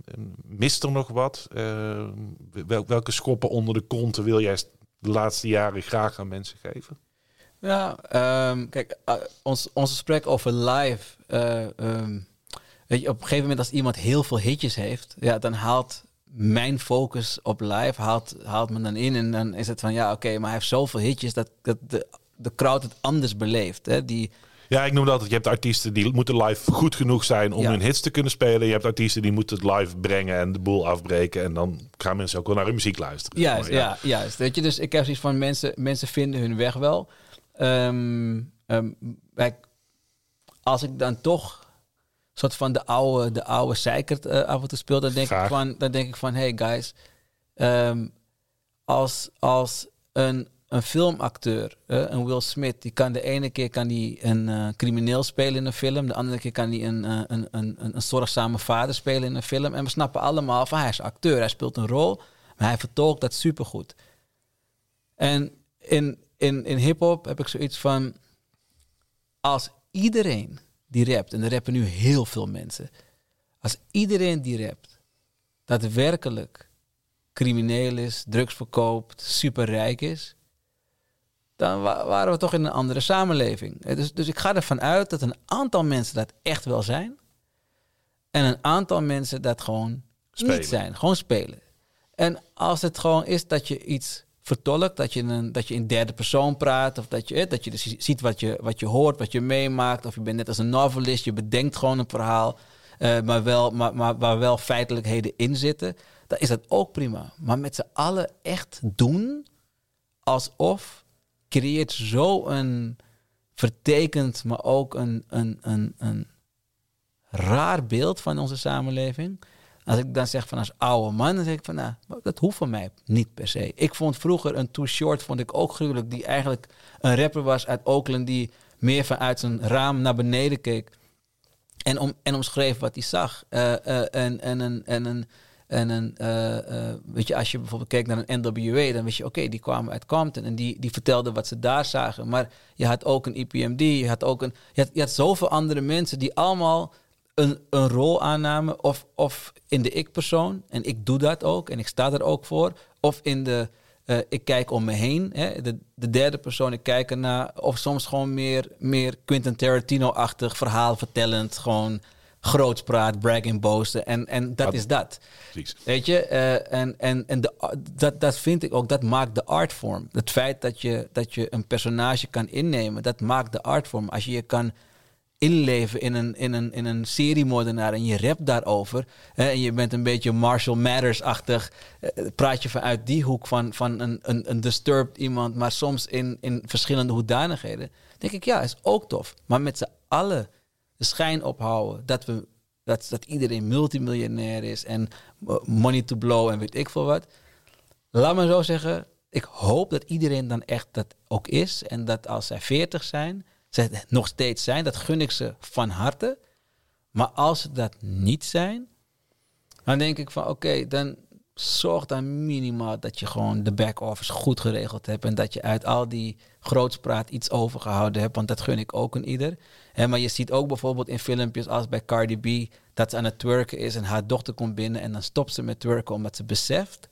mist er nog wat? Ehm, wel- welke schoppen onder de konten wil jij de laatste jaren graag aan mensen geven? Ja, kijk, eh, ons, ons gesprek over live. Weet je, op een gegeven moment als iemand heel veel hitjes heeft, ja, dan haalt mijn focus op live haalt, haalt me dan in. En dan is het van ja, oké, maar hij heeft zoveel hitjes dat, dat de, de crowd het anders beleeft. Hè? Die, Ja, ik noem dat. Je hebt artiesten die moeten live goed genoeg zijn om Ja. hun hits te kunnen spelen. Je hebt artiesten die moeten het live brengen en de boel afbreken. En dan gaan mensen ook wel naar hun muziek luisteren. Juist, Maar ja. juist. Weet je, dus ik heb zoiets van mensen, mensen vinden hun weg wel. Wij- als ik dan toch soort van de oude, de oude zeikert eh, af en toe speel, dan denk, ik van, dan denk ik van, hey guys, ehm, als, als een, een filmacteur, eh, een Will Smith, die kan de ene keer kan die een eh, crimineel spelen in een film, de andere keer kan hij een, een, een, een, een zorgzame vader spelen in een film. En we snappen allemaal van hij is acteur, hij speelt een rol, maar hij vertolkt dat supergoed. En in, in, in hip-hop heb ik zoiets van. Als iedereen die rapt, en er rappen nu heel veel mensen. Als iedereen die rapt daadwerkelijk crimineel is, drugs verkoopt, superrijk is. dan wa- waren we toch in een andere samenleving. Eh, Dus, dus ik ga ervan uit dat een aantal mensen dat echt wel zijn. En een aantal mensen dat gewoon Spelen. niet zijn. Gewoon spelen. En als het gewoon is dat je iets vertolkt, dat je, een, dat je in derde persoon praat, of dat je, dat je dus ziet wat je, wat je hoort, wat je meemaakt, of je bent net als een novelist, je bedenkt gewoon een verhaal, eh, maar, wel, maar, maar waar wel feitelijkheden in zitten, dan is dat ook prima. Maar met z'n allen echt doen alsof creëert zo een vertekend, maar ook een, een, een, een raar beeld van onze samenleving. Als ik dan zeg van als oude man, dan zeg ik van nou, dat hoeft van mij niet per se. Ik vond vroeger een Too Short vond ik ook gruwelijk, die eigenlijk een rapper was uit Oakland die meer vanuit zijn raam naar beneden keek en, om, en omschreef wat hij zag. Eh, eh, en, en een, en een, en een eh, weet je, als je bijvoorbeeld kijkt naar een NWA, dan wist je, oké, die kwamen uit Compton en die, die vertelden wat ze daar zagen. Maar je had ook een IPMD, je had ook een, je had, je had zoveel andere mensen die allemaal een, een rol aannamen, of, of in de ik-persoon, en ik doe dat ook, en ik sta er ook voor, of in de, eh, ik kijk om me heen, hè, de, de derde persoon, ik kijk ernaar, of soms gewoon meer, meer Quentin Tarantino-achtig verhaal vertellend, gewoon grootspraat, bragging, boasten, en, en dat is dat. Precies. Weet je, eh, en, en, en de, dat, dat vind ik ook, dat maakt de artvorm. Het feit dat je, dat je een personage kan innemen, dat maakt de artvorm. Als je je kan inleven in een, in een, in een seriemoordenaar en je rapt daarover, hè, en je bent een beetje Marshall Mathers-achtig, eh, praat je vanuit die hoek van, van een, een, een disturbed iemand, maar soms in, in verschillende hoedanigheden, denk ik, ja, is ook tof. Maar met z'n allen de schijn ophouden dat we dat, dat iedereen multimiljonair is en eh, money to blow en weet ik veel wat. Laat me zo zeggen, ik hoop dat iedereen dan echt dat ook is. En dat als zij 40 zijn, het nog steeds zijn, dat gun ik ze van harte. Maar als ze dat niet zijn, dan denk ik van oké, dan zorg dan minimaal dat je gewoon de back-office goed geregeld hebt. En dat je uit al die grootspraat iets overgehouden hebt. Want dat gun ik ook een ieder. Hè, maar je ziet ook bijvoorbeeld in filmpjes als bij Cardi B dat ze aan het twerken is en haar dochter komt binnen en dan stopt ze met twerken omdat ze beseft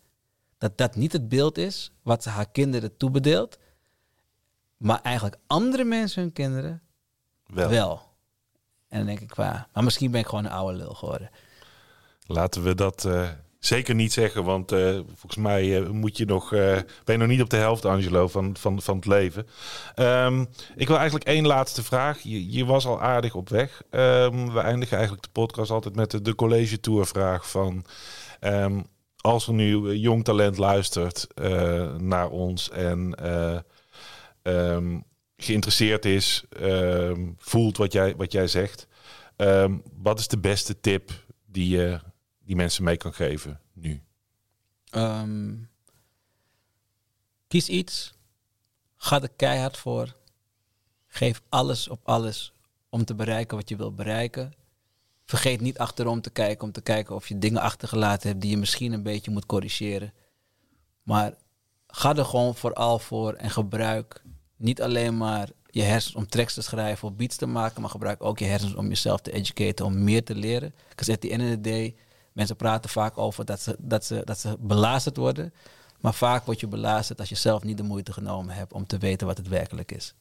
dat dat niet het beeld is wat ze haar kinderen toebedeelt. Maar eigenlijk andere mensen hun kinderen Wel. wel. En dan denk ik, waar. Maar misschien ben ik gewoon een oude lul geworden. Laten we dat eh, zeker niet zeggen, want eh, volgens mij eh, moet je nog, ben je nog niet op de helft, Angelo, van, van, van het leven. Ehm, ik wil eigenlijk één laatste vraag. Je, je was al aardig op weg. Ehm, we eindigen eigenlijk de podcast altijd met de, de college tour vraag van... ehm, als er nu jong talent luistert naar ons en eh, ehm, geïnteresseerd is, ehm, voelt wat jij, wat jij zegt. ehm, wat is de beste tip die je die mensen mee kan geven nu? Kies iets. Ga er keihard voor. Geef alles op alles om te bereiken wat je wilt bereiken. Vergeet niet achterom te kijken om te kijken of je dingen achtergelaten hebt die je misschien een beetje moet corrigeren. Maar ga er gewoon vooral voor en gebruik niet alleen maar je hersens om tracks te schrijven of beats te maken, maar gebruik ook je hersens om jezelf te educaten, om meer te leren. Because at the end of day, mensen praten vaak over dat ze, dat ze, dat ze belazerd worden. Maar vaak word je belazerd als je zelf niet de moeite genomen hebt om te weten wat het werkelijk is.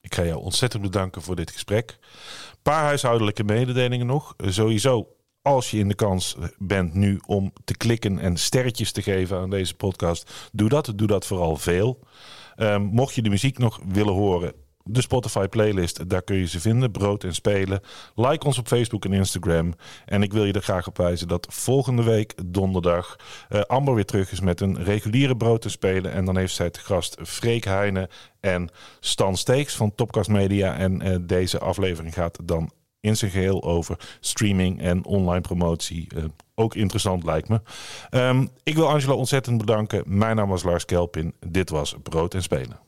Ik ga jou ontzettend bedanken voor dit gesprek. Een paar huishoudelijke mededelingen nog. Sowieso, als je in de kans bent nu om te klikken en sterretjes te geven aan deze podcast, doe dat. Doe dat vooral veel. Ehm, mocht je de muziek nog willen horen, de Spotify playlist, daar kun je ze vinden. Brood en Spelen. Like ons op Facebook en Instagram. En ik wil je er graag op wijzen dat volgende week donderdag eh, Amber weer terug is met een reguliere Brood en Spelen. En dan heeft zij te gast Freek Heijnen en Stan Steeks van Topcast Media. En eh, deze aflevering gaat dan in zijn geheel over streaming en online promotie. Eh, ook interessant lijkt me. Ehm, ik wil Angelo ontzettend bedanken. Mijn naam was Lars Kelpin. Dit was Brood en Spelen.